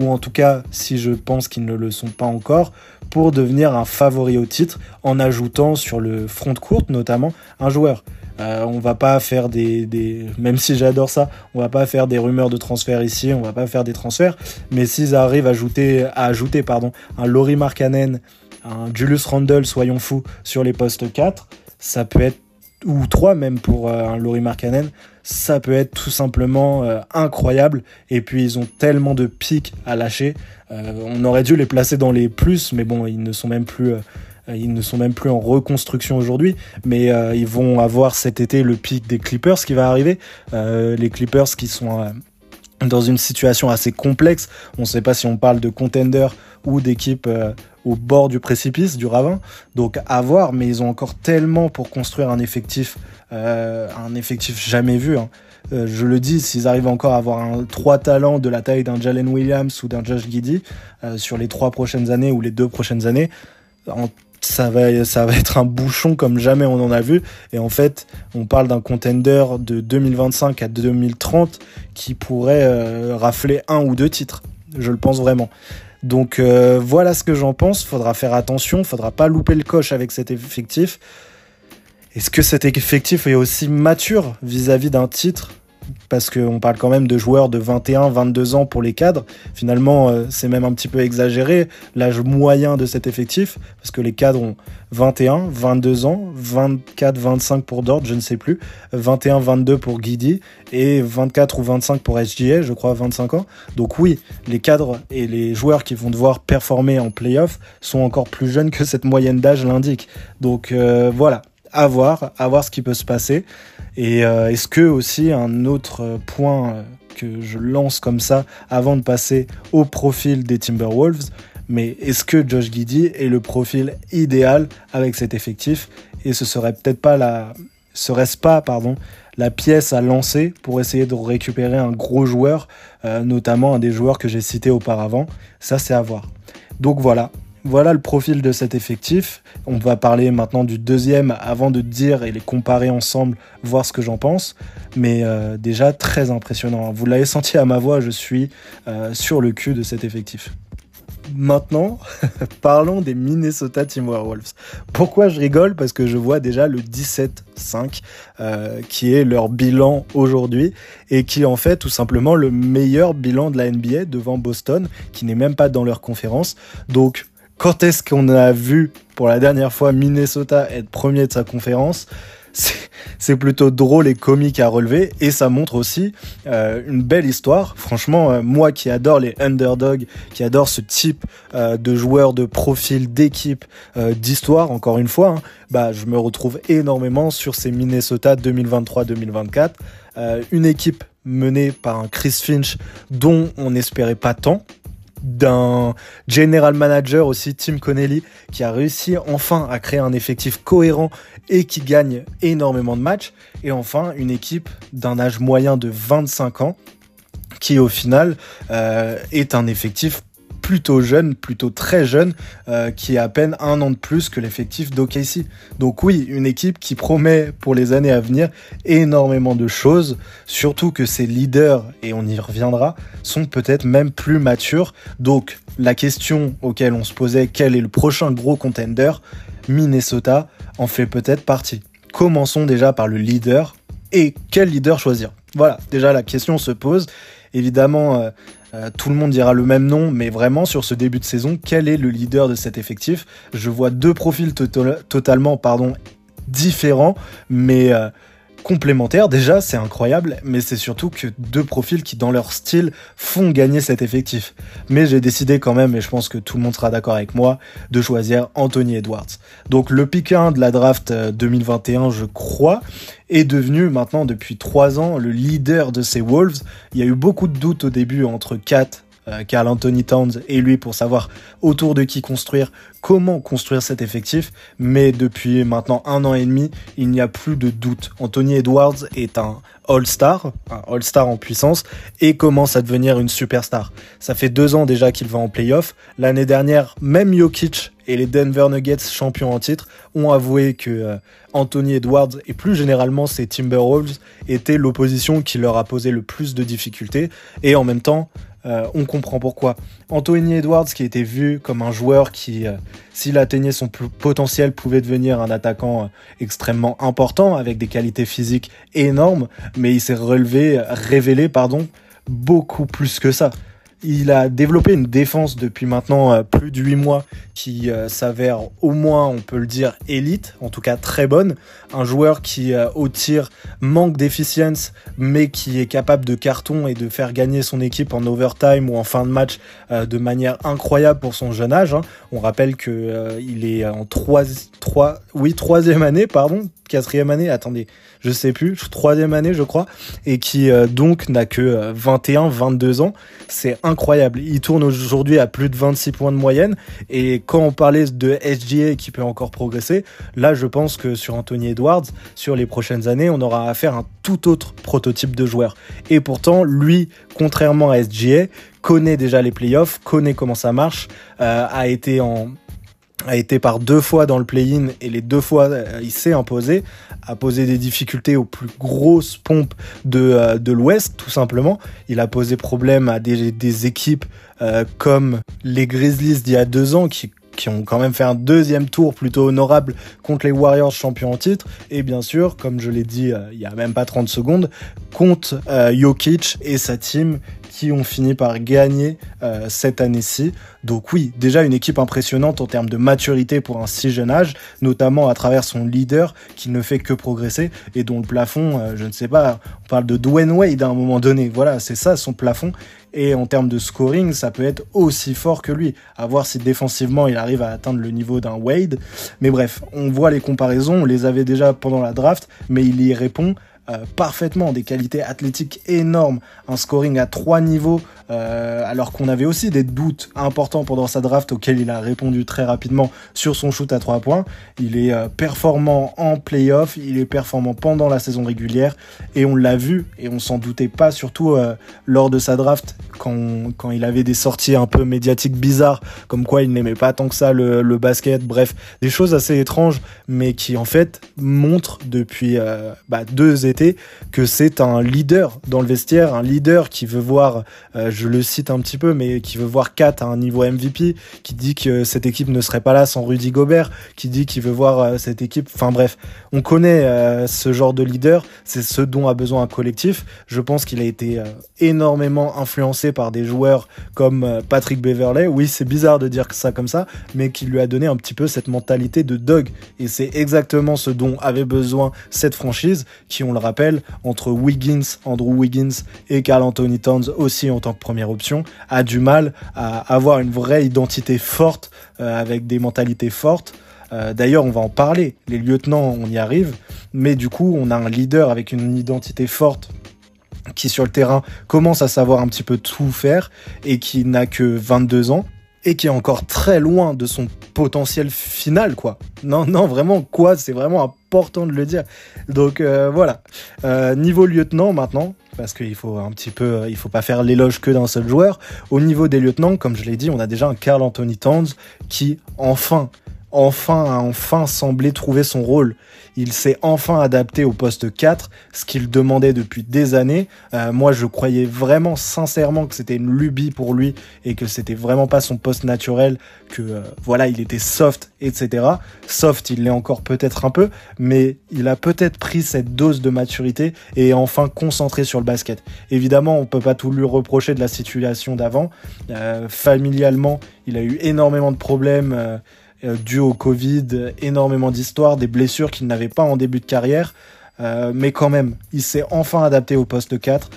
ou en tout cas, si je pense qu'ils ne le sont pas encore, pour devenir un favori au titre en ajoutant sur le front de courte notamment un joueur. Euh, on va pas faire des, même si j'adore ça, on va pas faire des rumeurs de transfert ici, on va pas faire des transferts, mais s'ils arrivent à ajouter, à ajouter pardon, un Laurie Markkanen, un Julius Randle, soyons fous, sur les postes 4, ça peut être ou 3 même pour euh, un Laurie Markkanen, ça peut être tout simplement euh, incroyable. Et puis ils ont tellement de pics à lâcher. Euh, on aurait dû les placer dans les plus, mais bon, ils ne sont même plus, ils ne sont même plus en reconstruction aujourd'hui. Mais ils vont avoir cet été le pic des Clippers qui va arriver. les Clippers qui sont dans une situation assez complexe. On ne sait pas si on parle de contender ou d'équipe au bord du précipice, du ravin. Donc à voir, mais ils ont encore tellement pour construire un effectif, euh, un effectif jamais vu. Hein. Euh, je le dis, s'ils arrivent encore à avoir un, trois talents de la taille d'un Jalen Williams ou d'un Josh Giddy euh, sur les trois prochaines années ou les deux prochaines années, ça va, être un bouchon comme jamais on en a vu. Et en fait, on parle d'un contender de 2025 à 2030 qui pourrait rafler un ou deux titres. Je le pense vraiment. Donc euh, voilà ce que j'en pense. Faudra faire attention, faudra pas louper le coche avec cet effectif. Est-ce que cet effectif est aussi mature vis-à-vis d'un titre parce qu'on parle quand même de joueurs de 21, 22 ans pour les cadres. Finalement, euh, c'est même un petit peu exagéré l'âge moyen de cet effectif, parce que les cadres ont 21, 22 ans, 24, 25 pour Dort, je ne sais plus, 21, 22 pour Guidi, et 24 ou 25 pour SGA, je crois 25 ans. Donc oui, les cadres et les joueurs qui vont devoir performer en playoff sont encore plus jeunes que cette moyenne d'âge l'indique. Donc euh, voilà, à voir, à voir ce qui peut se passer. Et euh, est-ce que aussi un autre point euh, que je lance comme ça avant de passer au profil des Timberwolves, mais est-ce que Josh Giddy est le profil idéal avec cet effectif? Et ce serait peut-être pas la serait-ce pas pardon la pièce à lancer pour essayer de récupérer un gros joueur, euh, notamment un des joueurs que j'ai cités auparavant. Ça, c'est à voir. Donc voilà, voilà le profil de cet effectif. On va parler maintenant du deuxième avant de dire et les comparer ensemble, voir ce que j'en pense. Mais euh, déjà très impressionnant. Vous l'avez senti à ma voix, je suis euh, sur le cul de cet effectif. Maintenant, parlons des Minnesota Timberwolves. Pourquoi je rigole? Parce que je vois déjà le 17-5 euh, qui est leur bilan aujourd'hui et qui en fait tout simplement le meilleur bilan de la NBA devant Boston qui n'est même pas dans leur conférence. Donc quand est-ce qu'on a vu pour la dernière fois Minnesota être premier de sa conférence? C'est plutôt drôle et comique à relever et ça montre aussi euh, une belle histoire. Franchement, euh, moi qui adore les underdogs, qui adore ce type euh, de joueurs de profil, d'équipe, d'histoire, encore une fois, hein, bah je me retrouve énormément sur ces Minnesota 2023-2024. une équipe menée par un Chris Finch dont on n'espérait pas tant d'un general manager aussi, Tim Connelly, qui a réussi enfin à créer un effectif cohérent et qui gagne énormément de matchs. Et enfin, une équipe d'un âge moyen de 25 ans, qui au final euh, est un effectif plutôt jeune, plutôt très jeune, euh, qui a à peine un an de plus que l'effectif d'OKC. Donc oui, une équipe qui promet pour les années à venir énormément de choses, surtout que ses leaders, et on y reviendra, sont peut-être même plus matures. Donc la question auquel on se posait, quel est le prochain gros contender Minnesota en fait peut-être partie. Commençons déjà par le leader et quel leader choisir? Voilà, déjà la question se pose. Évidemment, euh, euh, tout le monde dira le même nom, mais vraiment sur ce début de saison, quel est le leader de cet effectif? Je vois deux profils totalement pardon, différents, mais euh, complémentaires. Déjà, c'est incroyable, mais c'est surtout que deux profils qui, dans leur style, font gagner cet effectif. Mais j'ai décidé quand même, et je pense que tout le monde sera d'accord avec moi, de choisir Anthony Edwards. Donc le pick 1 de la draft 2021, euh, je crois, est devenu maintenant depuis trois ans le leader de ces Wolves. Il y a eu beaucoup de doutes au début entre Kat euh, Carl Anthony Towns et lui pour savoir autour de qui construire, comment construire cet effectif. Mais depuis maintenant un an et demi, il n'y a plus de doute. Anthony Edwards est un All-Star, un All-Star en puissance, et commence à devenir une superstar. Ça fait deux ans déjà qu'il va en playoff. L'année dernière, même Jokic et les Denver Nuggets champions en titre ont avoué que euh, Anthony Edwards et plus généralement ces Timberwolves étaient l'opposition qui leur a posé le plus de difficultés. Et en même temps, euh, on comprend pourquoi. Anthony Edwards, qui était vu comme un joueur qui, euh, s'il atteignait son potentiel, pouvait devenir un attaquant euh, extrêmement important, avec des qualités physiques énormes, mais il s'est relevé, révélé, pardon, beaucoup plus que ça. Il a développé une défense depuis maintenant euh, plus de 8 mois qui euh, s'avère au moins, on peut le dire, élite, en tout cas très bonne. Un joueur qui euh, au tir manque d'efficience mais qui est capable de carton et de faire gagner son équipe en overtime ou en fin de match de manière incroyable pour son jeune âge. Hein. On rappelle que il est en 3, 3, oui, troisième année, pardon, quatrième année, attendez, je sais plus, troisième année je crois, et qui euh, donc n'a que 21, euh, 22 ans. C'est incroyable. Il tourne aujourd'hui à plus de 26 points de moyenne, et quand on parlait de SGA qui peut encore progresser, là je pense que sur Anthony Edwards, sur les prochaines années, on aura affaire à un tout autre prototype de joueur. Et pourtant, lui, contrairement à SGA, connaît déjà les playoffs, connaît comment ça marche, euh, a été en a été par deux fois dans le play-in et les deux fois euh, il s'est imposé, a posé des difficultés aux plus grosses pompes de, euh, de l'Ouest tout simplement. Il a posé problème à des, des équipes euh, comme les Grizzlies d'il y a deux ans qui qui ont quand même fait un deuxième tour plutôt honorable contre les Warriors champions en titre. Et bien sûr, comme je l'ai dit il y a même pas 30 secondes, contre Jokic et sa team qui ont fini par gagner euh, cette année-ci. Donc oui, déjà une équipe impressionnante en termes de maturité pour un si jeune âge, notamment à travers son leader qui ne fait que progresser et dont le plafond, euh, je ne sais pas, on parle de Dwayne Wade à un moment donné. Voilà, c'est ça son plafond. Et en termes de scoring, ça peut être aussi fort que lui. À voir si défensivement il arrive à atteindre le niveau d'un Wade. Mais bref, on voit les comparaisons, on les avait déjà pendant la draft, mais il y répond parfaitement, des qualités athlétiques énormes, un scoring à trois niveaux, euh, alors qu'on avait aussi des doutes importants pendant sa draft auxquels il a répondu très rapidement sur son shoot à trois points. Il est euh, performant en playoff, il est performant pendant la saison régulière et on l'a vu et on s'en doutait pas, surtout lors de sa draft quand, quand il avait des sorties un peu médiatiques bizarres, comme quoi il n'aimait pas tant que ça le, basket, bref, des choses assez étranges, mais qui en fait montrent depuis bah, deux étés que c'est un leader dans le vestiaire, un leader qui veut voir, euh, je le cite un petit peu, mais qui veut voir Kat à un niveau MVP, qui dit que cette équipe ne serait pas là sans Rudy Gobert, qui dit qu'il veut voir euh, cette équipe. Enfin bref, on connaît euh, ce genre de leader, c'est ce dont a besoin un collectif. Je pense qu'il a été énormément influencé par des joueurs comme Patrick Beverley. Oui, c'est bizarre de dire ça comme ça, mais qui lui a donné un petit peu cette mentalité de dog. Et c'est exactement ce dont avait besoin cette franchise, qui on le rappelle, entre Wiggins, Andrew Wiggins et Carl Anthony Towns aussi en tant que première option, a du mal à avoir une vraie identité forte euh, avec des mentalités fortes. Euh, d'ailleurs, on va en parler. Les lieutenants, on y arrive. Mais du coup, on a un leader avec une identité forte qui sur le terrain commence à savoir un petit peu tout faire et qui n'a que 22 ans. Et qui est encore très loin de son potentiel final, quoi. Non, non, vraiment, quoi, c'est vraiment important de le dire. Donc euh, voilà. Euh, niveau lieutenant maintenant, parce qu'il faut un petit peu, il faut pas faire l'éloge que d'un seul joueur. Au niveau des lieutenants, comme je l'ai dit, on a déjà un Carl Anthony Towns qui, enfin, enfin a enfin semblé trouver son rôle. Il s'est enfin adapté au poste 4, ce qu'il demandait depuis des années. Euh, moi, je croyais vraiment sincèrement que c'était une lubie pour lui et que c'était vraiment pas son poste naturel, que euh, voilà, il était soft, etc. Soft, il l'est encore peut-être un peu, mais il a peut-être pris cette dose de maturité et est enfin concentré sur le basket. Évidemment, on peut pas tout lui reprocher de la situation d'avant. Euh, familialement, il a eu énormément de problèmes euh, dû au Covid, énormément d'histoires, des blessures qu'il n'avait pas en début de carrière. Euh, mais quand même, il s'est enfin adapté au poste 4.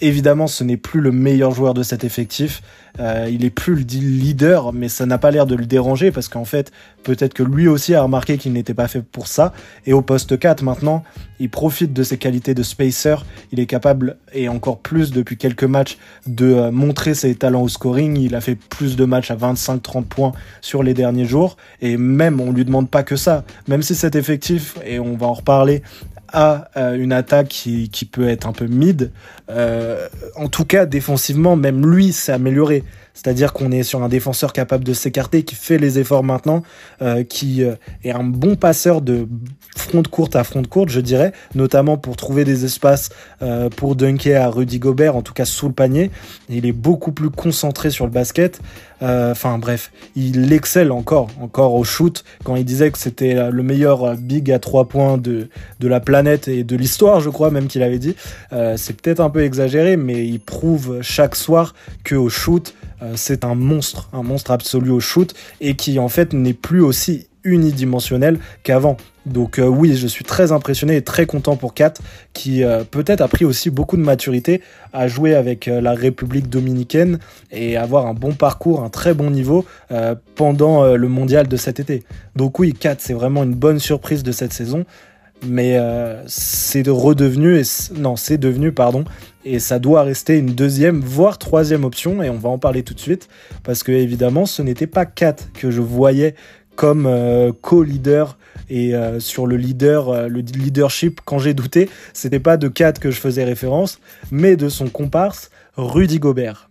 évidemment, ce n'est plus le meilleur joueur de cet effectif. Euh, il est plus le leader, mais ça n'a pas l'air de le déranger parce qu'en fait, peut-être que lui aussi a remarqué qu'il n'était pas fait pour ça. Et au poste 4, maintenant, il profite de ses qualités de spacer. Il est capable, et encore plus depuis quelques matchs, de euh, montrer ses talents au scoring. Il a fait plus de matchs à 25-30 points sur les derniers jours. Et même, on lui demande pas que ça. Même si cet effectif, et on va en reparler, a euh, une attaque qui, qui, peut être un peu mid. Euh, en tout cas, défensivement, même lui s'est amélioré. C'est-à-dire qu'on est sur un défenseur capable de s'écarter, qui fait les efforts maintenant, euh, qui euh, est un bon passeur de front courte à front courte, je dirais, notamment pour trouver des espaces euh, pour dunker à Rudy Gobert, en tout cas sous le panier. Il est beaucoup plus concentré sur le basket. Enfin bref, il excelle encore, encore au shoot. Quand il disait que c'était le meilleur big à trois points de, de la planète et de l'histoire, je crois même qu'il avait dit. c'est peut-être un peu exagéré, mais il prouve chaque soir que au shoot, euh, c'est un monstre, un monstre absolu au shoot et qui en fait n'est plus aussi unidimensionnel qu'avant. Donc euh, oui, je suis très impressionné et très content pour Kat, qui euh, peut-être a pris aussi beaucoup de maturité à jouer avec la République dominicaine et avoir un bon parcours, un très bon niveau pendant le mondial de cet été. Donc oui, Kat, c'est vraiment une bonne surprise de cette saison mais euh, c'est redevenu, et non, c'est devenu, pardon, et ça doit rester une deuxième, voire troisième option, et on va en parler tout de suite, parce que évidemment, ce n'était pas Kat que je voyais comme euh, co-leader et euh, sur le leader, le leadership, quand j'ai douté, c'était pas de Kat que je faisais référence, mais de son comparse Rudy Gobert.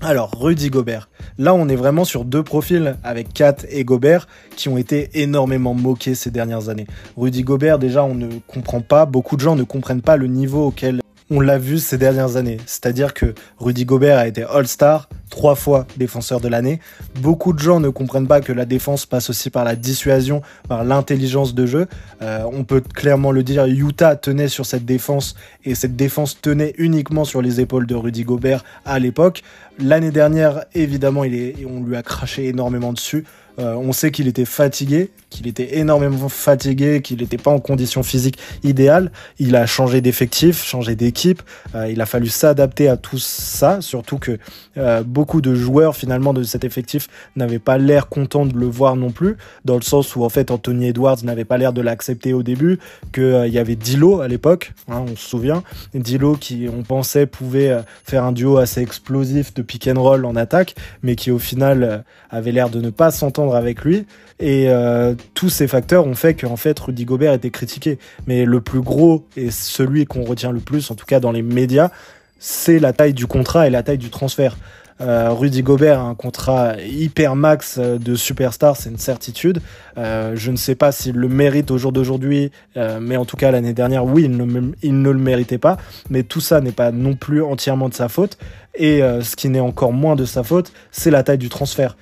Alors, Rudy Gobert. Là, on est vraiment sur deux profils avec Kat et Gobert qui ont été énormément moqués ces dernières années. Rudy Gobert, déjà, on ne comprend pas, beaucoup de gens ne comprennent pas le niveau auquel on l'a vu ces dernières années. C'est-à-dire que Rudy Gobert a été All-Star, trois fois défenseur de l'année. Beaucoup de gens ne comprennent pas que la défense passe aussi par la dissuasion, par l'intelligence de jeu. Euh, on peut clairement le dire, Utah tenait sur cette défense et cette défense tenait uniquement sur les épaules de Rudy Gobert à l'époque. L'année dernière, évidemment, il est, on lui a craché énormément dessus. Euh, on sait qu'il était fatigué, qu'il était énormément fatigué, qu'il n'était pas en condition physique idéale. Il a changé d'effectif, changé d'équipe. Euh, il a fallu s'adapter à tout ça, surtout que euh, beaucoup de joueurs finalement de cet effectif n'avaient pas l'air contents de le voir non plus, dans le sens où en fait Anthony Edwards n'avait pas l'air de l'accepter au début, qu'il y avait Dilo à l'époque, hein, on se souvient, Dilo qui on pensait pouvait faire un duo assez explosif de pick and roll en attaque, mais qui au final avait l'air de ne pas s'entendre avec lui. Et euh, tous ces facteurs ont fait qu'en fait Rudy Gobert était critiqué. Mais le plus gros et celui qu'on retient le plus, en tout cas dans les médias, c'est la taille du contrat et la taille du transfert. Euh, Rudy Gobert a un contrat hyper max euh, de superstar, c'est une certitude. je ne sais pas s'il le mérite au jour d'aujourd'hui, mais en tout cas l'année dernière, oui, il ne, il ne, le méritait pas. Mais tout ça n'est pas non plus entièrement de sa faute. Et ce qui n'est encore moins de sa faute, c'est la taille du transfert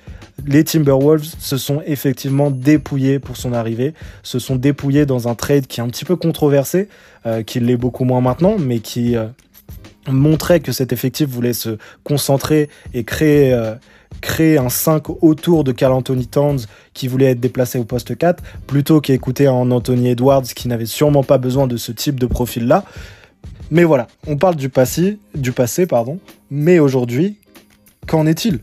les Timberwolves se sont effectivement dépouillés pour son arrivée, se sont dépouillés dans un trade qui est un petit peu controversé, euh, qui l'est beaucoup moins maintenant, mais qui euh, montrait que cet effectif voulait se concentrer et créer, euh, créer un 5 autour de Carl Anthony Towns qui voulait être déplacé au poste 4, plutôt qu'écouter un Anthony Edwards qui n'avait sûrement pas besoin de ce type de profil-là. Mais voilà, on parle du passé, du passé pardon. Mais aujourd'hui, qu'en est-il?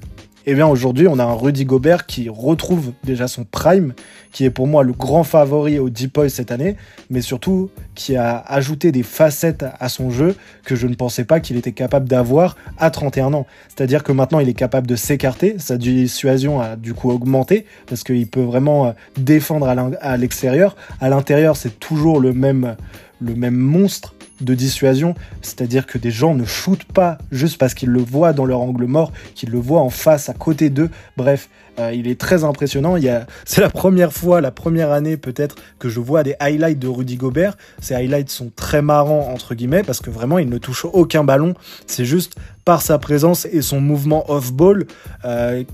Eh bien aujourd'hui on a un Rudy Gobert qui retrouve déjà son prime, qui est pour moi le grand favori au Deep Boy cette année, mais surtout qui a ajouté des facettes à son jeu que je ne pensais pas qu'il était capable d'avoir à 31 ans. C'est-à-dire que maintenant il est capable de s'écarter, sa dissuasion a du coup augmenté parce qu'il peut vraiment euh, défendre à l'extérieur. À l'intérieur c'est toujours le même le même monstre de dissuasion, c'est-à-dire que des gens ne shootent pas juste parce qu'ils le voient dans leur angle mort, qu'ils le voient en face, à côté d'eux. Bref, euh, il est très impressionnant. Il c'est la première fois, la première année peut-être que je vois des highlights de Rudy Gobert. Ces highlights sont très marrants entre guillemets parce que vraiment il ne touche aucun ballon. C'est juste par sa présence et son mouvement off-ball euh,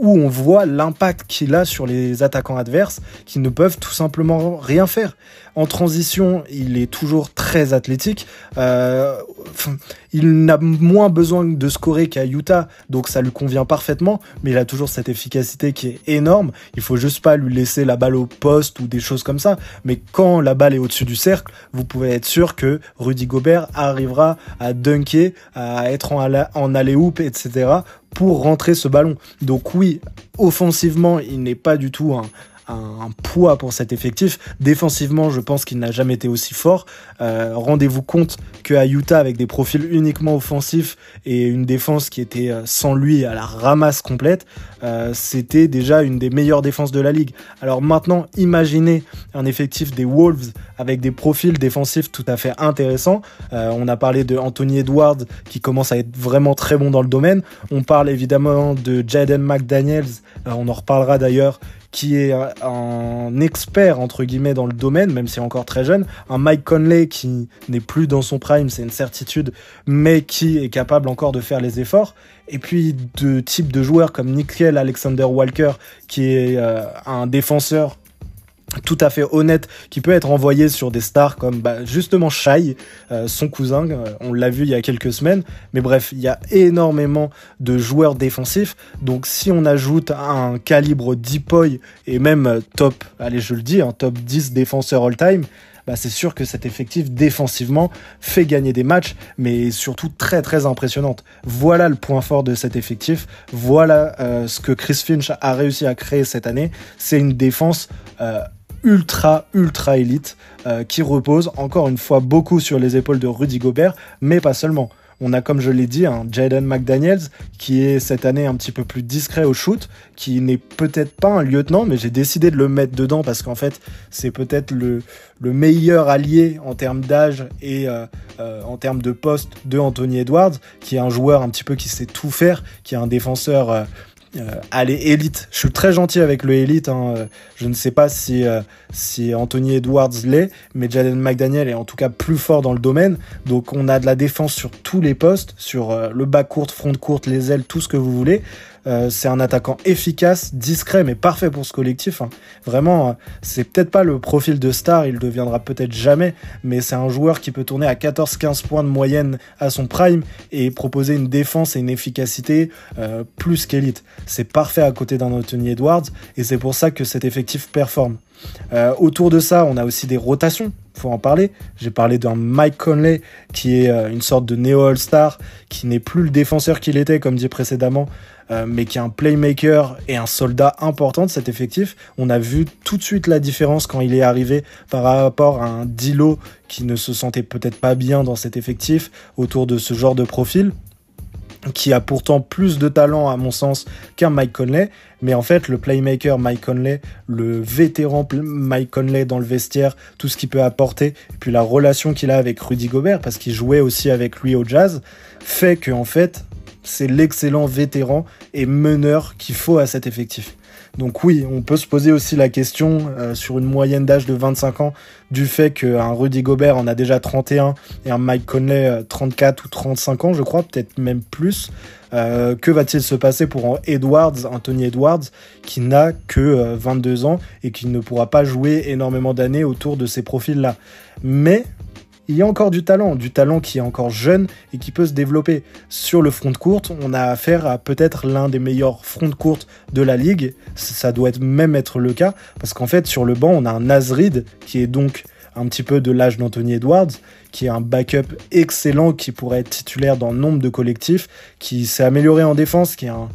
où on voit l'impact qu'il a sur les attaquants adverses qui ne peuvent tout simplement rien faire. En transition, il est toujours très athlétique. Euh, il n'a moins besoin de scorer qu'à Utah, donc ça lui convient parfaitement, mais il a toujours cette efficacité qui est énorme. Il faut juste pas lui laisser la balle au poste ou des choses comme ça. Mais quand la balle est au-dessus du cercle, vous pouvez être sûr que Rudy Gobert arrivera à dunker, à être en, en alley-oop, etc pour rentrer ce ballon. Donc oui, offensivement, il n'est pas du tout un, un, poids pour cet effectif. Défensivement, je pense qu'il n'a jamais été aussi fort. Euh, rendez-vous compte qu'à Utah, avec des profils uniquement offensifs et une défense qui était euh, sans lui à la ramasse complète, euh, c'était déjà une des meilleures défenses de la ligue. Alors maintenant, imaginez un effectif des Wolves avec des profils défensifs tout à fait intéressants. on a parlé de Anthony Edwards qui commence à être vraiment très bon dans le domaine. On parle évidemment de Jaden McDaniels. on en reparlera d'ailleurs qui est un expert entre guillemets dans le domaine, même est encore très jeune, un Mike Conley qui n'est plus dans son prime, c'est une certitude, mais qui est capable encore de faire les efforts. Et puis de types de joueurs comme Nickel Alexander Walker, qui est euh, un défenseur tout à fait honnête qui peut être envoyé sur des stars comme bah, justement Shai, euh, son cousin, euh, on l'a vu il y a quelques semaines. Mais bref, il y a énormément de joueurs défensifs. Donc si on ajoute un calibre Deepoy et même euh, top, allez je le dis, un top 10 défenseurs all-time, bah, c'est sûr que cet effectif défensivement fait gagner des matchs, mais surtout très très impressionnante. Voilà le point fort de cet effectif. Voilà ce que Chris Finch a réussi à créer cette année. C'est une défense ultra, ultra élite, euh, qui repose encore une fois beaucoup sur les épaules de Rudy Gobert, mais pas seulement. On a, comme je l'ai dit, un Jaden McDaniels qui est cette année un petit peu plus discret au shoot, qui n'est peut-être pas un lieutenant, mais j'ai décidé de le mettre dedans parce qu'en fait, c'est peut-être le, le meilleur allié en termes d'âge et euh, euh, en termes de poste de Anthony Edwards, qui est un joueur un petit peu qui sait tout faire, qui est un défenseur euh, allez, élite. Je suis très gentil avec le élite. Hein. Je ne sais pas si, euh, si Anthony Edwards l'est, mais Jaden McDaniel est en tout cas plus fort dans le domaine. Donc on a de la défense sur tous les postes, sur euh, le bas court, front court, les ailes, tout ce que vous voulez. Euh, c'est un attaquant efficace, discret, mais parfait pour ce collectif. Hein. Vraiment, euh, c'est peut-être pas le profil de star, il deviendra peut-être jamais, mais c'est un joueur qui peut tourner à 14-15 points de moyenne à son prime et proposer une défense et une efficacité euh, plus qu'élite. C'est parfait à côté d'un Anthony Edwards, et c'est pour ça que cet effectif performe. autour de ça, on a aussi des rotations faut en parler. J'ai parlé d'un Mike Conley qui est une sorte de néo All-Star, qui n'est plus le défenseur qu'il était, comme dit précédemment, euh, mais qui est un playmaker et un soldat important de cet effectif. On a vu tout de suite la différence quand il est arrivé par rapport à un Dilo qui ne se sentait peut-être pas bien dans cet effectif autour de ce genre de profil qui a pourtant plus de talent à mon sens qu'un Mike Conley, mais en fait le playmaker Mike Conley, le vétéran Mike Conley dans le vestiaire, tout ce qu'il peut apporter, et puis la relation qu'il a avec Rudy Gobert parce qu'il jouait aussi avec lui au jazz, fait que en fait c'est l'excellent vétéran et meneur qu'il faut à cet effectif. Donc oui, on peut se poser aussi la question euh, sur une moyenne d'âge de 25 ans du fait qu'un Rudy Gobert en a déjà 31 et un Mike Conley 34 euh, ou 35 ans, je crois, peut-être même plus. Euh, que va-t-il se passer pour Edwards, Anthony Edwards, qui n'a que 22 ans et qui ne pourra pas jouer énormément d'années autour de ces profils-là? Mais il y a encore du talent, du talent qui est encore jeune et qui peut se développer. Sur le front de courte, on a affaire à peut-être l'un des meilleurs fronts de courte de la ligue. Ça doit même être le cas parce qu'en fait, sur le banc, on a un Nazrid qui est donc un petit peu de l'âge d'Anthony Edwards, qui est un backup excellent, qui pourrait être titulaire dans nombre de collectifs, qui s'est amélioré en défense, qui est un,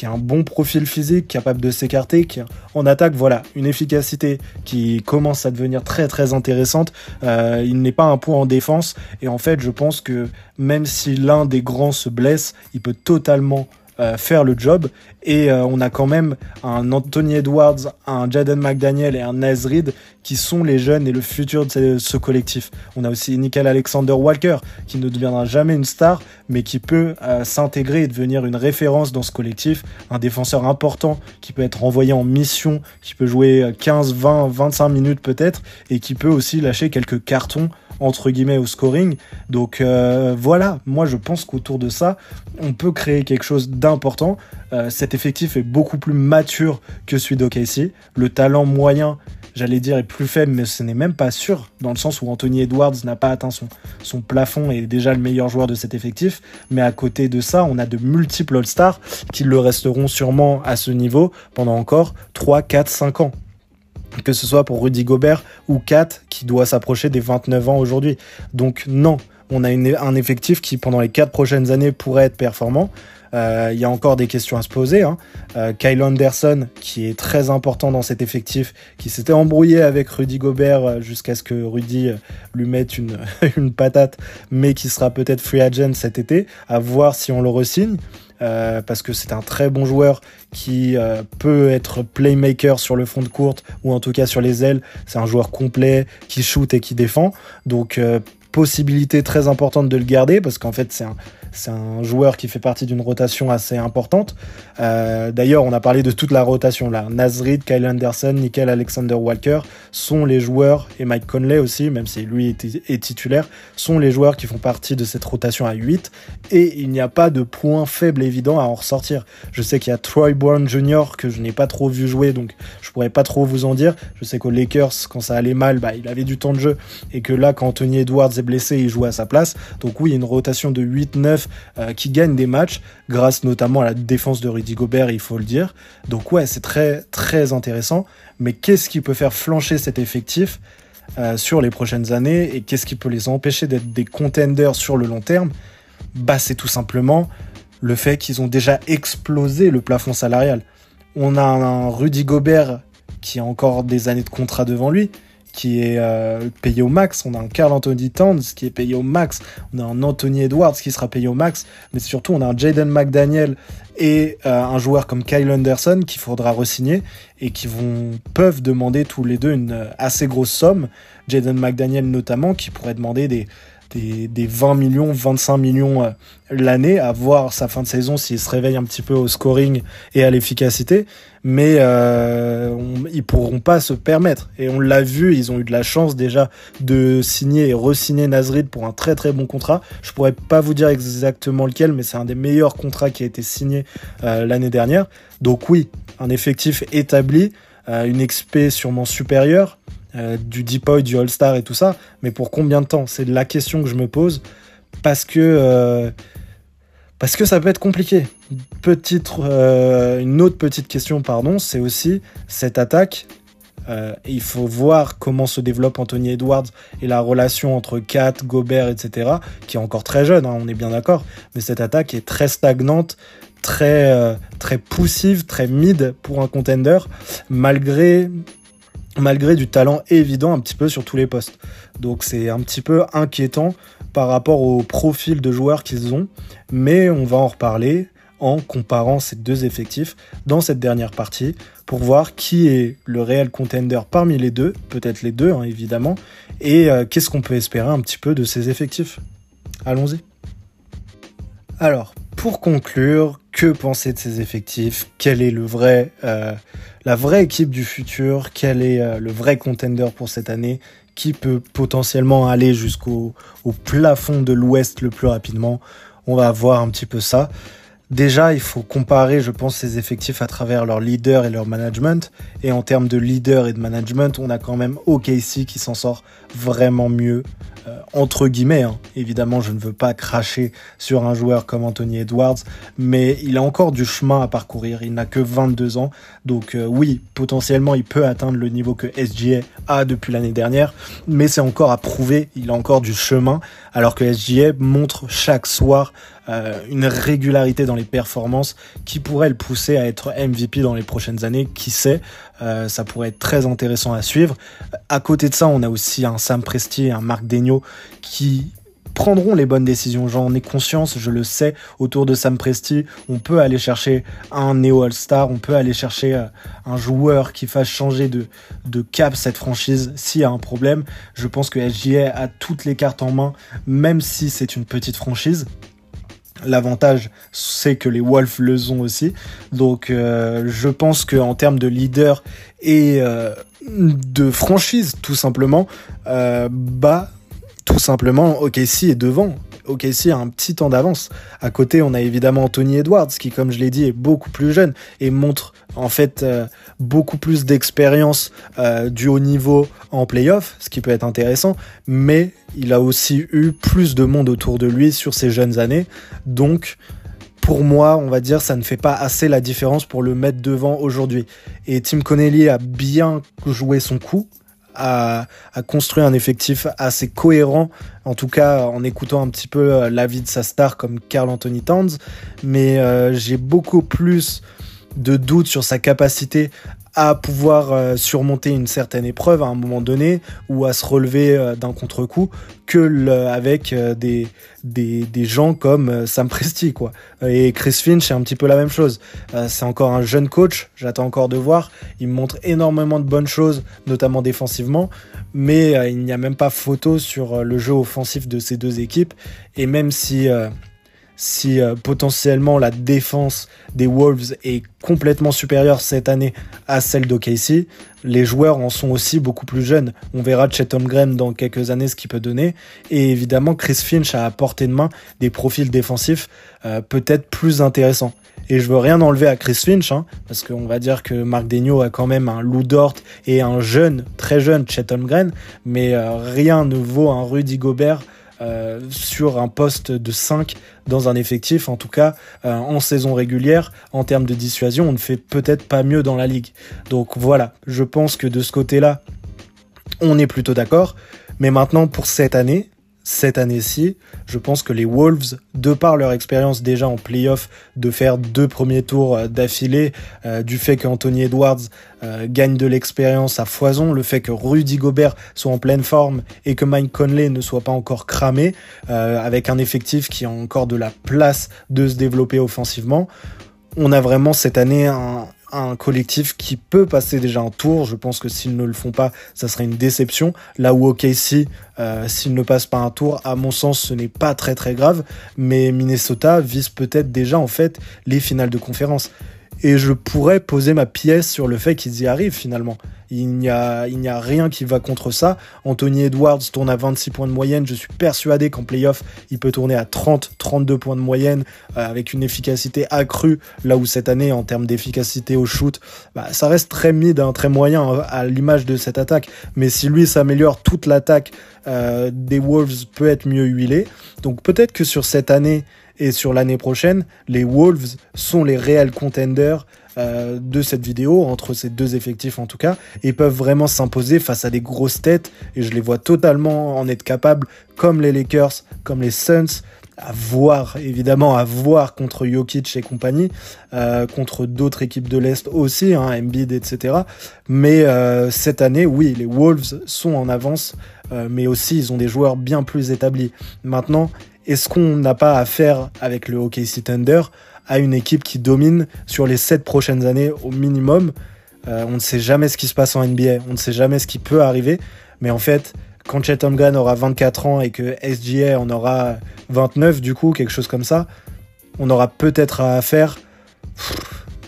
qui a un bon profil physique, capable de s'écarter, qui en attaque, voilà, une efficacité qui commence à devenir très très intéressante. Euh, il n'est pas un point en défense et en fait, je pense que même si l'un des grands se blesse, il peut totalement euh, faire le job. Et euh, on a quand même un Anthony Edwards, un Jaden McDaniel et un Nazrid qui sont les jeunes et le futur de ce, collectif. On a aussi Nickel Alexander Walker qui ne deviendra jamais une star, mais qui peut euh, s'intégrer et devenir une référence dans ce collectif. Un défenseur important qui peut être envoyé en mission, qui peut jouer 15, 20, 25 minutes peut-être, et qui peut aussi lâcher quelques cartons entre guillemets au scoring. Donc euh, voilà, moi je pense qu'autour de ça, on peut créer quelque chose d'important. Euh, cet effectif est beaucoup plus mature que celui d'OKC. Le talent moyen, j'allais dire, est plus faible, mais ce n'est même pas sûr, dans le sens où Anthony Edwards n'a pas atteint son, son plafond et est déjà le meilleur joueur de cet effectif. Mais à côté de ça, on a de multiples All-Stars qui le resteront sûrement à ce niveau pendant encore 3, 4, 5 ans que ce soit pour Rudy Gobert ou Kat qui doit s'approcher des 29 ans aujourd'hui. Donc non, on a un effectif qui pendant les 4 prochaines années pourrait être performant. Euh, il y a encore des questions à se poser. Hein. Euh, Kyle Anderson, qui est très important dans cet effectif, qui s'était embrouillé avec Rudy Gobert euh, jusqu'à ce que Rudy lui mette une, une patate, mais qui sera peut-être free agent cet été, à voir si on le resigne. Euh, parce que c'est un très bon joueur qui euh, peut être playmaker sur le front de courte ou en tout cas sur les ailes. C'est un joueur complet qui shoot et qui défend. Donc euh, possibilité très importante de le garder parce qu'en fait c'est un, c'est un joueur qui fait partie d'une rotation assez importante. Euh, D'ailleurs, on a parlé de toute la rotation là. Nazrid, Kyle Anderson, Nickel Alexander Walker sont les joueurs, et Mike Conley aussi, même si lui est, titulaire, sont les joueurs qui font partie de cette rotation à 8. Et il n'y a pas de point faible évident à en ressortir. Je sais qu'il y a Troy Brown Jr. que je n'ai pas trop vu jouer, donc je pourrais pas trop vous en dire. Je sais qu'aux Lakers, quand ça allait mal, bah, il avait du temps de jeu. Et que là, quand Anthony Edwards est blessé, il joue à sa place. Donc oui, une rotation de 8-9 euh, qui gagne des matchs grâce notamment à la défense de Rudy Gobert, il faut le dire. Donc ouais, c'est très très intéressant. Mais qu'est-ce qui peut faire flancher cet effectif euh, sur les prochaines années et qu'est-ce qui peut les empêcher d'être des contenders sur le long terme? Bah c'est tout simplement le fait qu'ils ont déjà explosé le plafond salarial. On a un Rudy Gobert qui a encore des années de contrat devant lui, qui est euh, payé au max, on a un Carl Anthony Towns qui est payé au max, on a un Anthony Edwards qui sera payé au max, mais surtout on a un Jaden McDaniel et euh, un joueur comme Kyle Anderson qu'il faudra resigner et qui vont peuvent demander tous les deux une euh, assez grosse somme. Jaden McDaniel notamment qui pourrait demander des des, des 20 millions, 25 millions euh, l'année, à voir sa fin de saison s'il se réveille un petit peu au scoring et à l'efficacité. Mais euh, ils pourront pas se permettre. Et on l'a vu, ils ont eu de la chance déjà de signer et re-signer Nazrid pour un très très bon contrat. Je pourrais pas vous dire exactement lequel, mais c'est un des meilleurs contrats qui a été signé euh, l'année dernière. Donc oui, un effectif établi, euh, une XP sûrement supérieure, euh, du Deep du All-Star et tout ça, mais pour combien de temps? C'est la question que je me pose parce que euh, parce que ça peut être compliqué. Petite, euh, une autre petite question, pardon, c'est aussi cette attaque. il faut voir comment se développe Anthony Edwards et la relation entre Kat, Gobert, etc., qui est encore très jeune, hein, on est bien d'accord, mais cette attaque est très stagnante, très, très poussive, très mid pour un contender, malgré malgré du talent évident un petit peu sur tous les postes. Donc c'est un petit peu inquiétant par rapport au profil de joueurs qu'ils ont, mais on va en reparler en comparant ces deux effectifs dans cette dernière partie pour voir qui est le réel contender parmi les deux, peut-être les deux hein, évidemment, et euh, qu'est-ce qu'on peut espérer un petit peu de ces effectifs. Allons-y. Alors, pour conclure, que penser de ces effectifs? Quel est euh, la vraie équipe du futur? Quel est euh, le vrai contender pour cette année? Qui peut potentiellement aller jusqu'au au plafond de l'Ouest le plus rapidement? On va voir un petit peu ça. Déjà, il faut comparer, je pense, ces effectifs à travers leur leader et leur management. Et en termes de leader et de management, on a quand même OKC qui s'en sort vraiment mieux, euh, entre guillemets. Hein. Évidemment, je ne veux pas cracher sur un joueur comme Anthony Edwards, mais il a encore du chemin à parcourir. Il n'a que 22 ans. Donc euh, oui, potentiellement, il peut atteindre le niveau que SGA a depuis l'année dernière, mais c'est encore à prouver. Il a encore du chemin, alors que SGA montre chaque soir une régularité dans les performances qui pourrait le pousser à être MVP dans les prochaines années. Qui sait Ça pourrait être très intéressant à suivre. À côté de ça, on a aussi un Sam Presti et un Marc Degno qui prendront les bonnes décisions. J'en ai conscience, je le sais. Autour de Sam Presti, on peut aller chercher un néo All-Star, on peut aller chercher euh, un joueur qui fasse changer de, de cap cette franchise s'il y a un problème. Je pense que SGA a toutes les cartes en main, même si c'est une petite franchise. L'avantage, c'est que les Wolves le ont aussi. Donc, euh, je pense qu'en termes de leader et euh, de franchise, tout simplement, bah, tout simplement, OKC est devant. OKC a un petit temps d'avance. À côté, on a évidemment Anthony Edwards, qui, comme je l'ai dit, est beaucoup plus jeune et montre en fait euh, beaucoup plus d'expérience euh, du haut niveau en playoff, ce qui peut être intéressant. Mais il a aussi eu plus de monde autour de lui sur ses jeunes années. Donc, pour moi, on va dire, ça ne fait pas assez la différence pour le mettre devant aujourd'hui. Et Tim Connelly a bien joué son coup à, construire un effectif assez cohérent, en tout cas en écoutant un petit peu euh, l'avis de sa star comme Carl Anthony Towns, mais euh, j'ai beaucoup plus de doutes sur sa capacité à pouvoir euh, surmonter une certaine épreuve à un moment donné ou à se relever euh, d'un contre-coup que avec euh, des, des, des, gens comme Sam Presti quoi. Et Chris Finch c'est un petit peu la même chose. c'est encore un jeune coach, j'attends encore de voir. Il montre énormément de bonnes choses, notamment défensivement, mais il n'y a même pas photo sur le jeu offensif de ces deux équipes. Et même si si euh, potentiellement la défense des Wolves est complètement supérieure cette année à celle d'OKC, les joueurs en sont aussi beaucoup plus jeunes. On verra Chet Holmgren dans quelques années ce qu'il peut donner. Et évidemment, Chris Finch a à portée de main des profils défensifs euh, peut-être plus intéressants. Et je veux rien enlever à Chris Finch, hein, parce qu'on va dire que Marc Degno a quand même un Lou Dort et un jeune, très jeune Chet Holmgren, mais euh, rien ne vaut un Rudy Gobert euh, sur un poste de 5 dans un effectif, en tout cas euh, en saison régulière, en termes de dissuasion, on ne fait peut-être pas mieux dans la ligue. Donc voilà, je pense que de ce côté-là, on est plutôt d'accord. Mais maintenant, pour cette année, cette année-ci, je pense que les Wolves, de par leur expérience déjà en playoff, de faire deux premiers tours euh, d'affilée, euh, du fait qu'Anthony Edwards euh, gagne de l'expérience à foison, le fait que Rudy Gobert soit en pleine forme et que Mike Conley ne soit pas encore cramé, avec un effectif qui a encore de la place de se développer offensivement, on a vraiment cette année un, un collectif qui peut passer déjà un tour. Je pense que s'ils ne le font pas, ça serait une déception. Là où OKC, euh, s'ils ne passent pas un tour, à mon sens, ce n'est pas très très grave. Mais Minnesota vise peut-être déjà en fait les finales de conférence. Et je pourrais poser ma pièce sur le fait qu'ils y arrivent finalement. Il n'y a, a rien qui va contre ça. Anthony Edwards tourne à 26 points de moyenne. Je suis persuadé qu'en playoff, il peut tourner à 30, 32 points de moyenne euh, avec une efficacité accrue. Là où cette année, en termes d'efficacité au shoot, bah, ça reste très mid, hein, très moyen hein, à l'image de cette attaque. Mais si lui s'améliore, toute l'attaque euh, des Wolves peut être mieux huilée. Donc peut-être que sur cette année, et sur l'année prochaine, les Wolves sont les réels contenders euh, de cette vidéo, entre ces deux effectifs en tout cas, et peuvent vraiment s'imposer face à des grosses têtes, et je les vois totalement en être capables, comme les Lakers, comme les Suns, à voir, évidemment, à voir contre Jokic et compagnie, euh, contre d'autres équipes de l'Est aussi, hein, Embiid, etc. Mais euh, cette année, oui, les Wolves sont en avance, mais aussi ils ont des joueurs bien plus établis. Maintenant, est-ce qu'on n'a pas affaire avec le OKC Thunder à une équipe qui domine sur les 7 prochaines années au minimum. Euh, On ne sait jamais ce qui se passe en NBA, on ne sait jamais ce qui peut arriver, mais en fait, quand Chet Holmgren aura 24 ans et que SGA en aura 29 du coup, quelque chose comme ça, on aura peut-être à affaire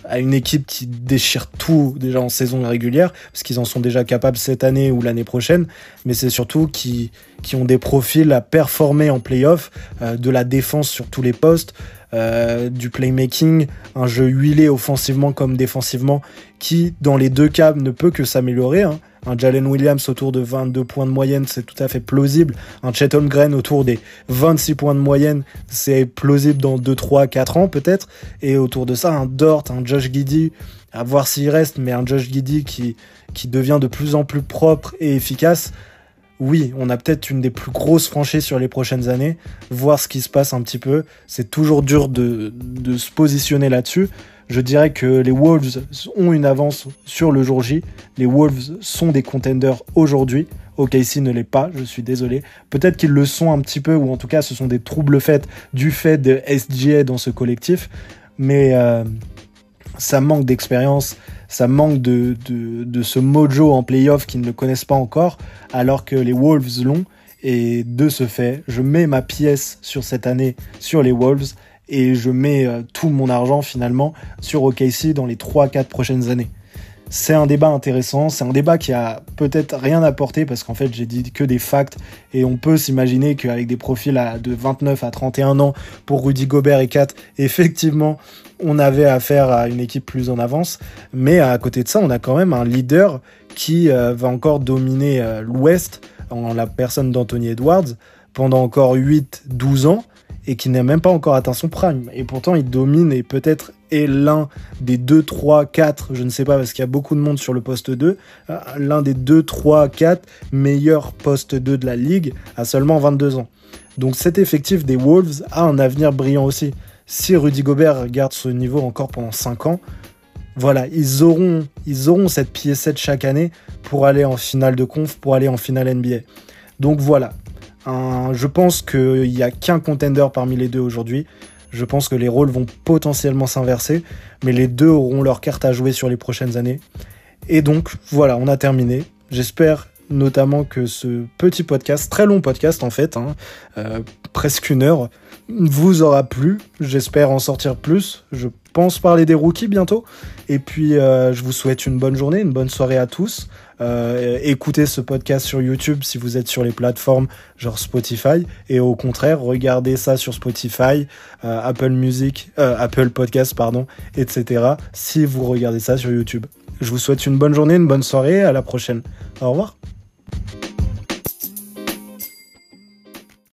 à une équipe qui déchire tout déjà en saison régulière, parce qu'ils en sont déjà capables cette année ou l'année prochaine, mais c'est surtout qui, qui ont des profils à performer en playoff, euh, de la défense sur tous les postes, euh, du playmaking, un jeu huilé offensivement comme défensivement, qui dans les deux cas ne peut que s'améliorer. Hein. Un Jalen Williams autour de 22 points de moyenne, c'est tout à fait plausible. Un Chet Holmgren autour des 26 points de moyenne, c'est plausible dans 2, 3, 4 ans peut-être. Et autour de ça, un Dort, un Josh Giddy, à voir s'il reste, mais un Josh Giddy qui, qui devient de plus en plus propre et efficace. Oui, on a peut-être une des plus grosses franchises sur les prochaines années. Voir ce qui se passe un petit peu. C'est toujours dur de, se positionner là-dessus. Je dirais que les Wolves ont une avance sur le jour J. Les Wolves sont des contenders aujourd'hui. OKC ne l'est pas, je suis désolé. Peut-être qu'ils le sont un petit peu, ou en tout cas ce sont des troubles faits du fait de SGA dans ce collectif. Mais euh, ça manque d'expérience, ça manque de, de, de, ce mojo en playoff qu'ils ne connaissent pas encore, alors que les Wolves l'ont. Et de ce fait, je mets ma pièce sur cette année sur les Wolves et je mets euh, tout mon argent finalement sur OKC dans les 3-4 prochaines années. C'est un débat intéressant, c'est un débat qui a peut-être rien apporté parce qu'en fait j'ai dit que des facts et on peut s'imaginer qu'avec des profils de 29 à 31 ans pour Rudy Gobert et 4, effectivement on avait affaire à une équipe plus en avance, mais à côté de ça on a quand même un leader qui euh, va encore dominer euh, l'Ouest en la personne d'Anthony Edwards pendant encore 8-12 ans et qui n'a même pas encore atteint son prime. Et pourtant, il domine et peut-être est l'un des 2, 3, 4, je ne sais pas parce qu'il y a beaucoup de monde sur le poste 2, euh, l'un des 2, 3, 4 meilleurs postes 2 de la ligue à seulement 22 ans. Donc cet effectif des Wolves a un avenir brillant aussi. Si Rudy Gobert garde ce niveau encore pendant 5 ans, voilà, ils auront, ils auront cette piécette chaque année pour aller en finale de conf, pour aller en finale NBA. Donc voilà, je pense qu'il n'y a qu'un contender parmi les deux aujourd'hui. Je pense que les rôles vont potentiellement s'inverser, mais les deux auront leur carte à jouer sur les prochaines années. Et donc, voilà, on a terminé. J'espère notamment que ce petit podcast, très long podcast en fait, hein, euh, presque une heure, vous aura plu. J'espère en sortir plus. Pense parler des rookies bientôt. Et puis, euh, je vous souhaite une bonne journée, une bonne soirée à tous. Euh, écoutez ce podcast sur YouTube si vous êtes sur les plateformes genre Spotify. Et au contraire, regardez ça sur Spotify, euh, Apple Music, Apple Podcast, pardon, etc. Si vous regardez ça sur YouTube. Je vous souhaite une bonne journée, une bonne soirée. À la prochaine. Au revoir.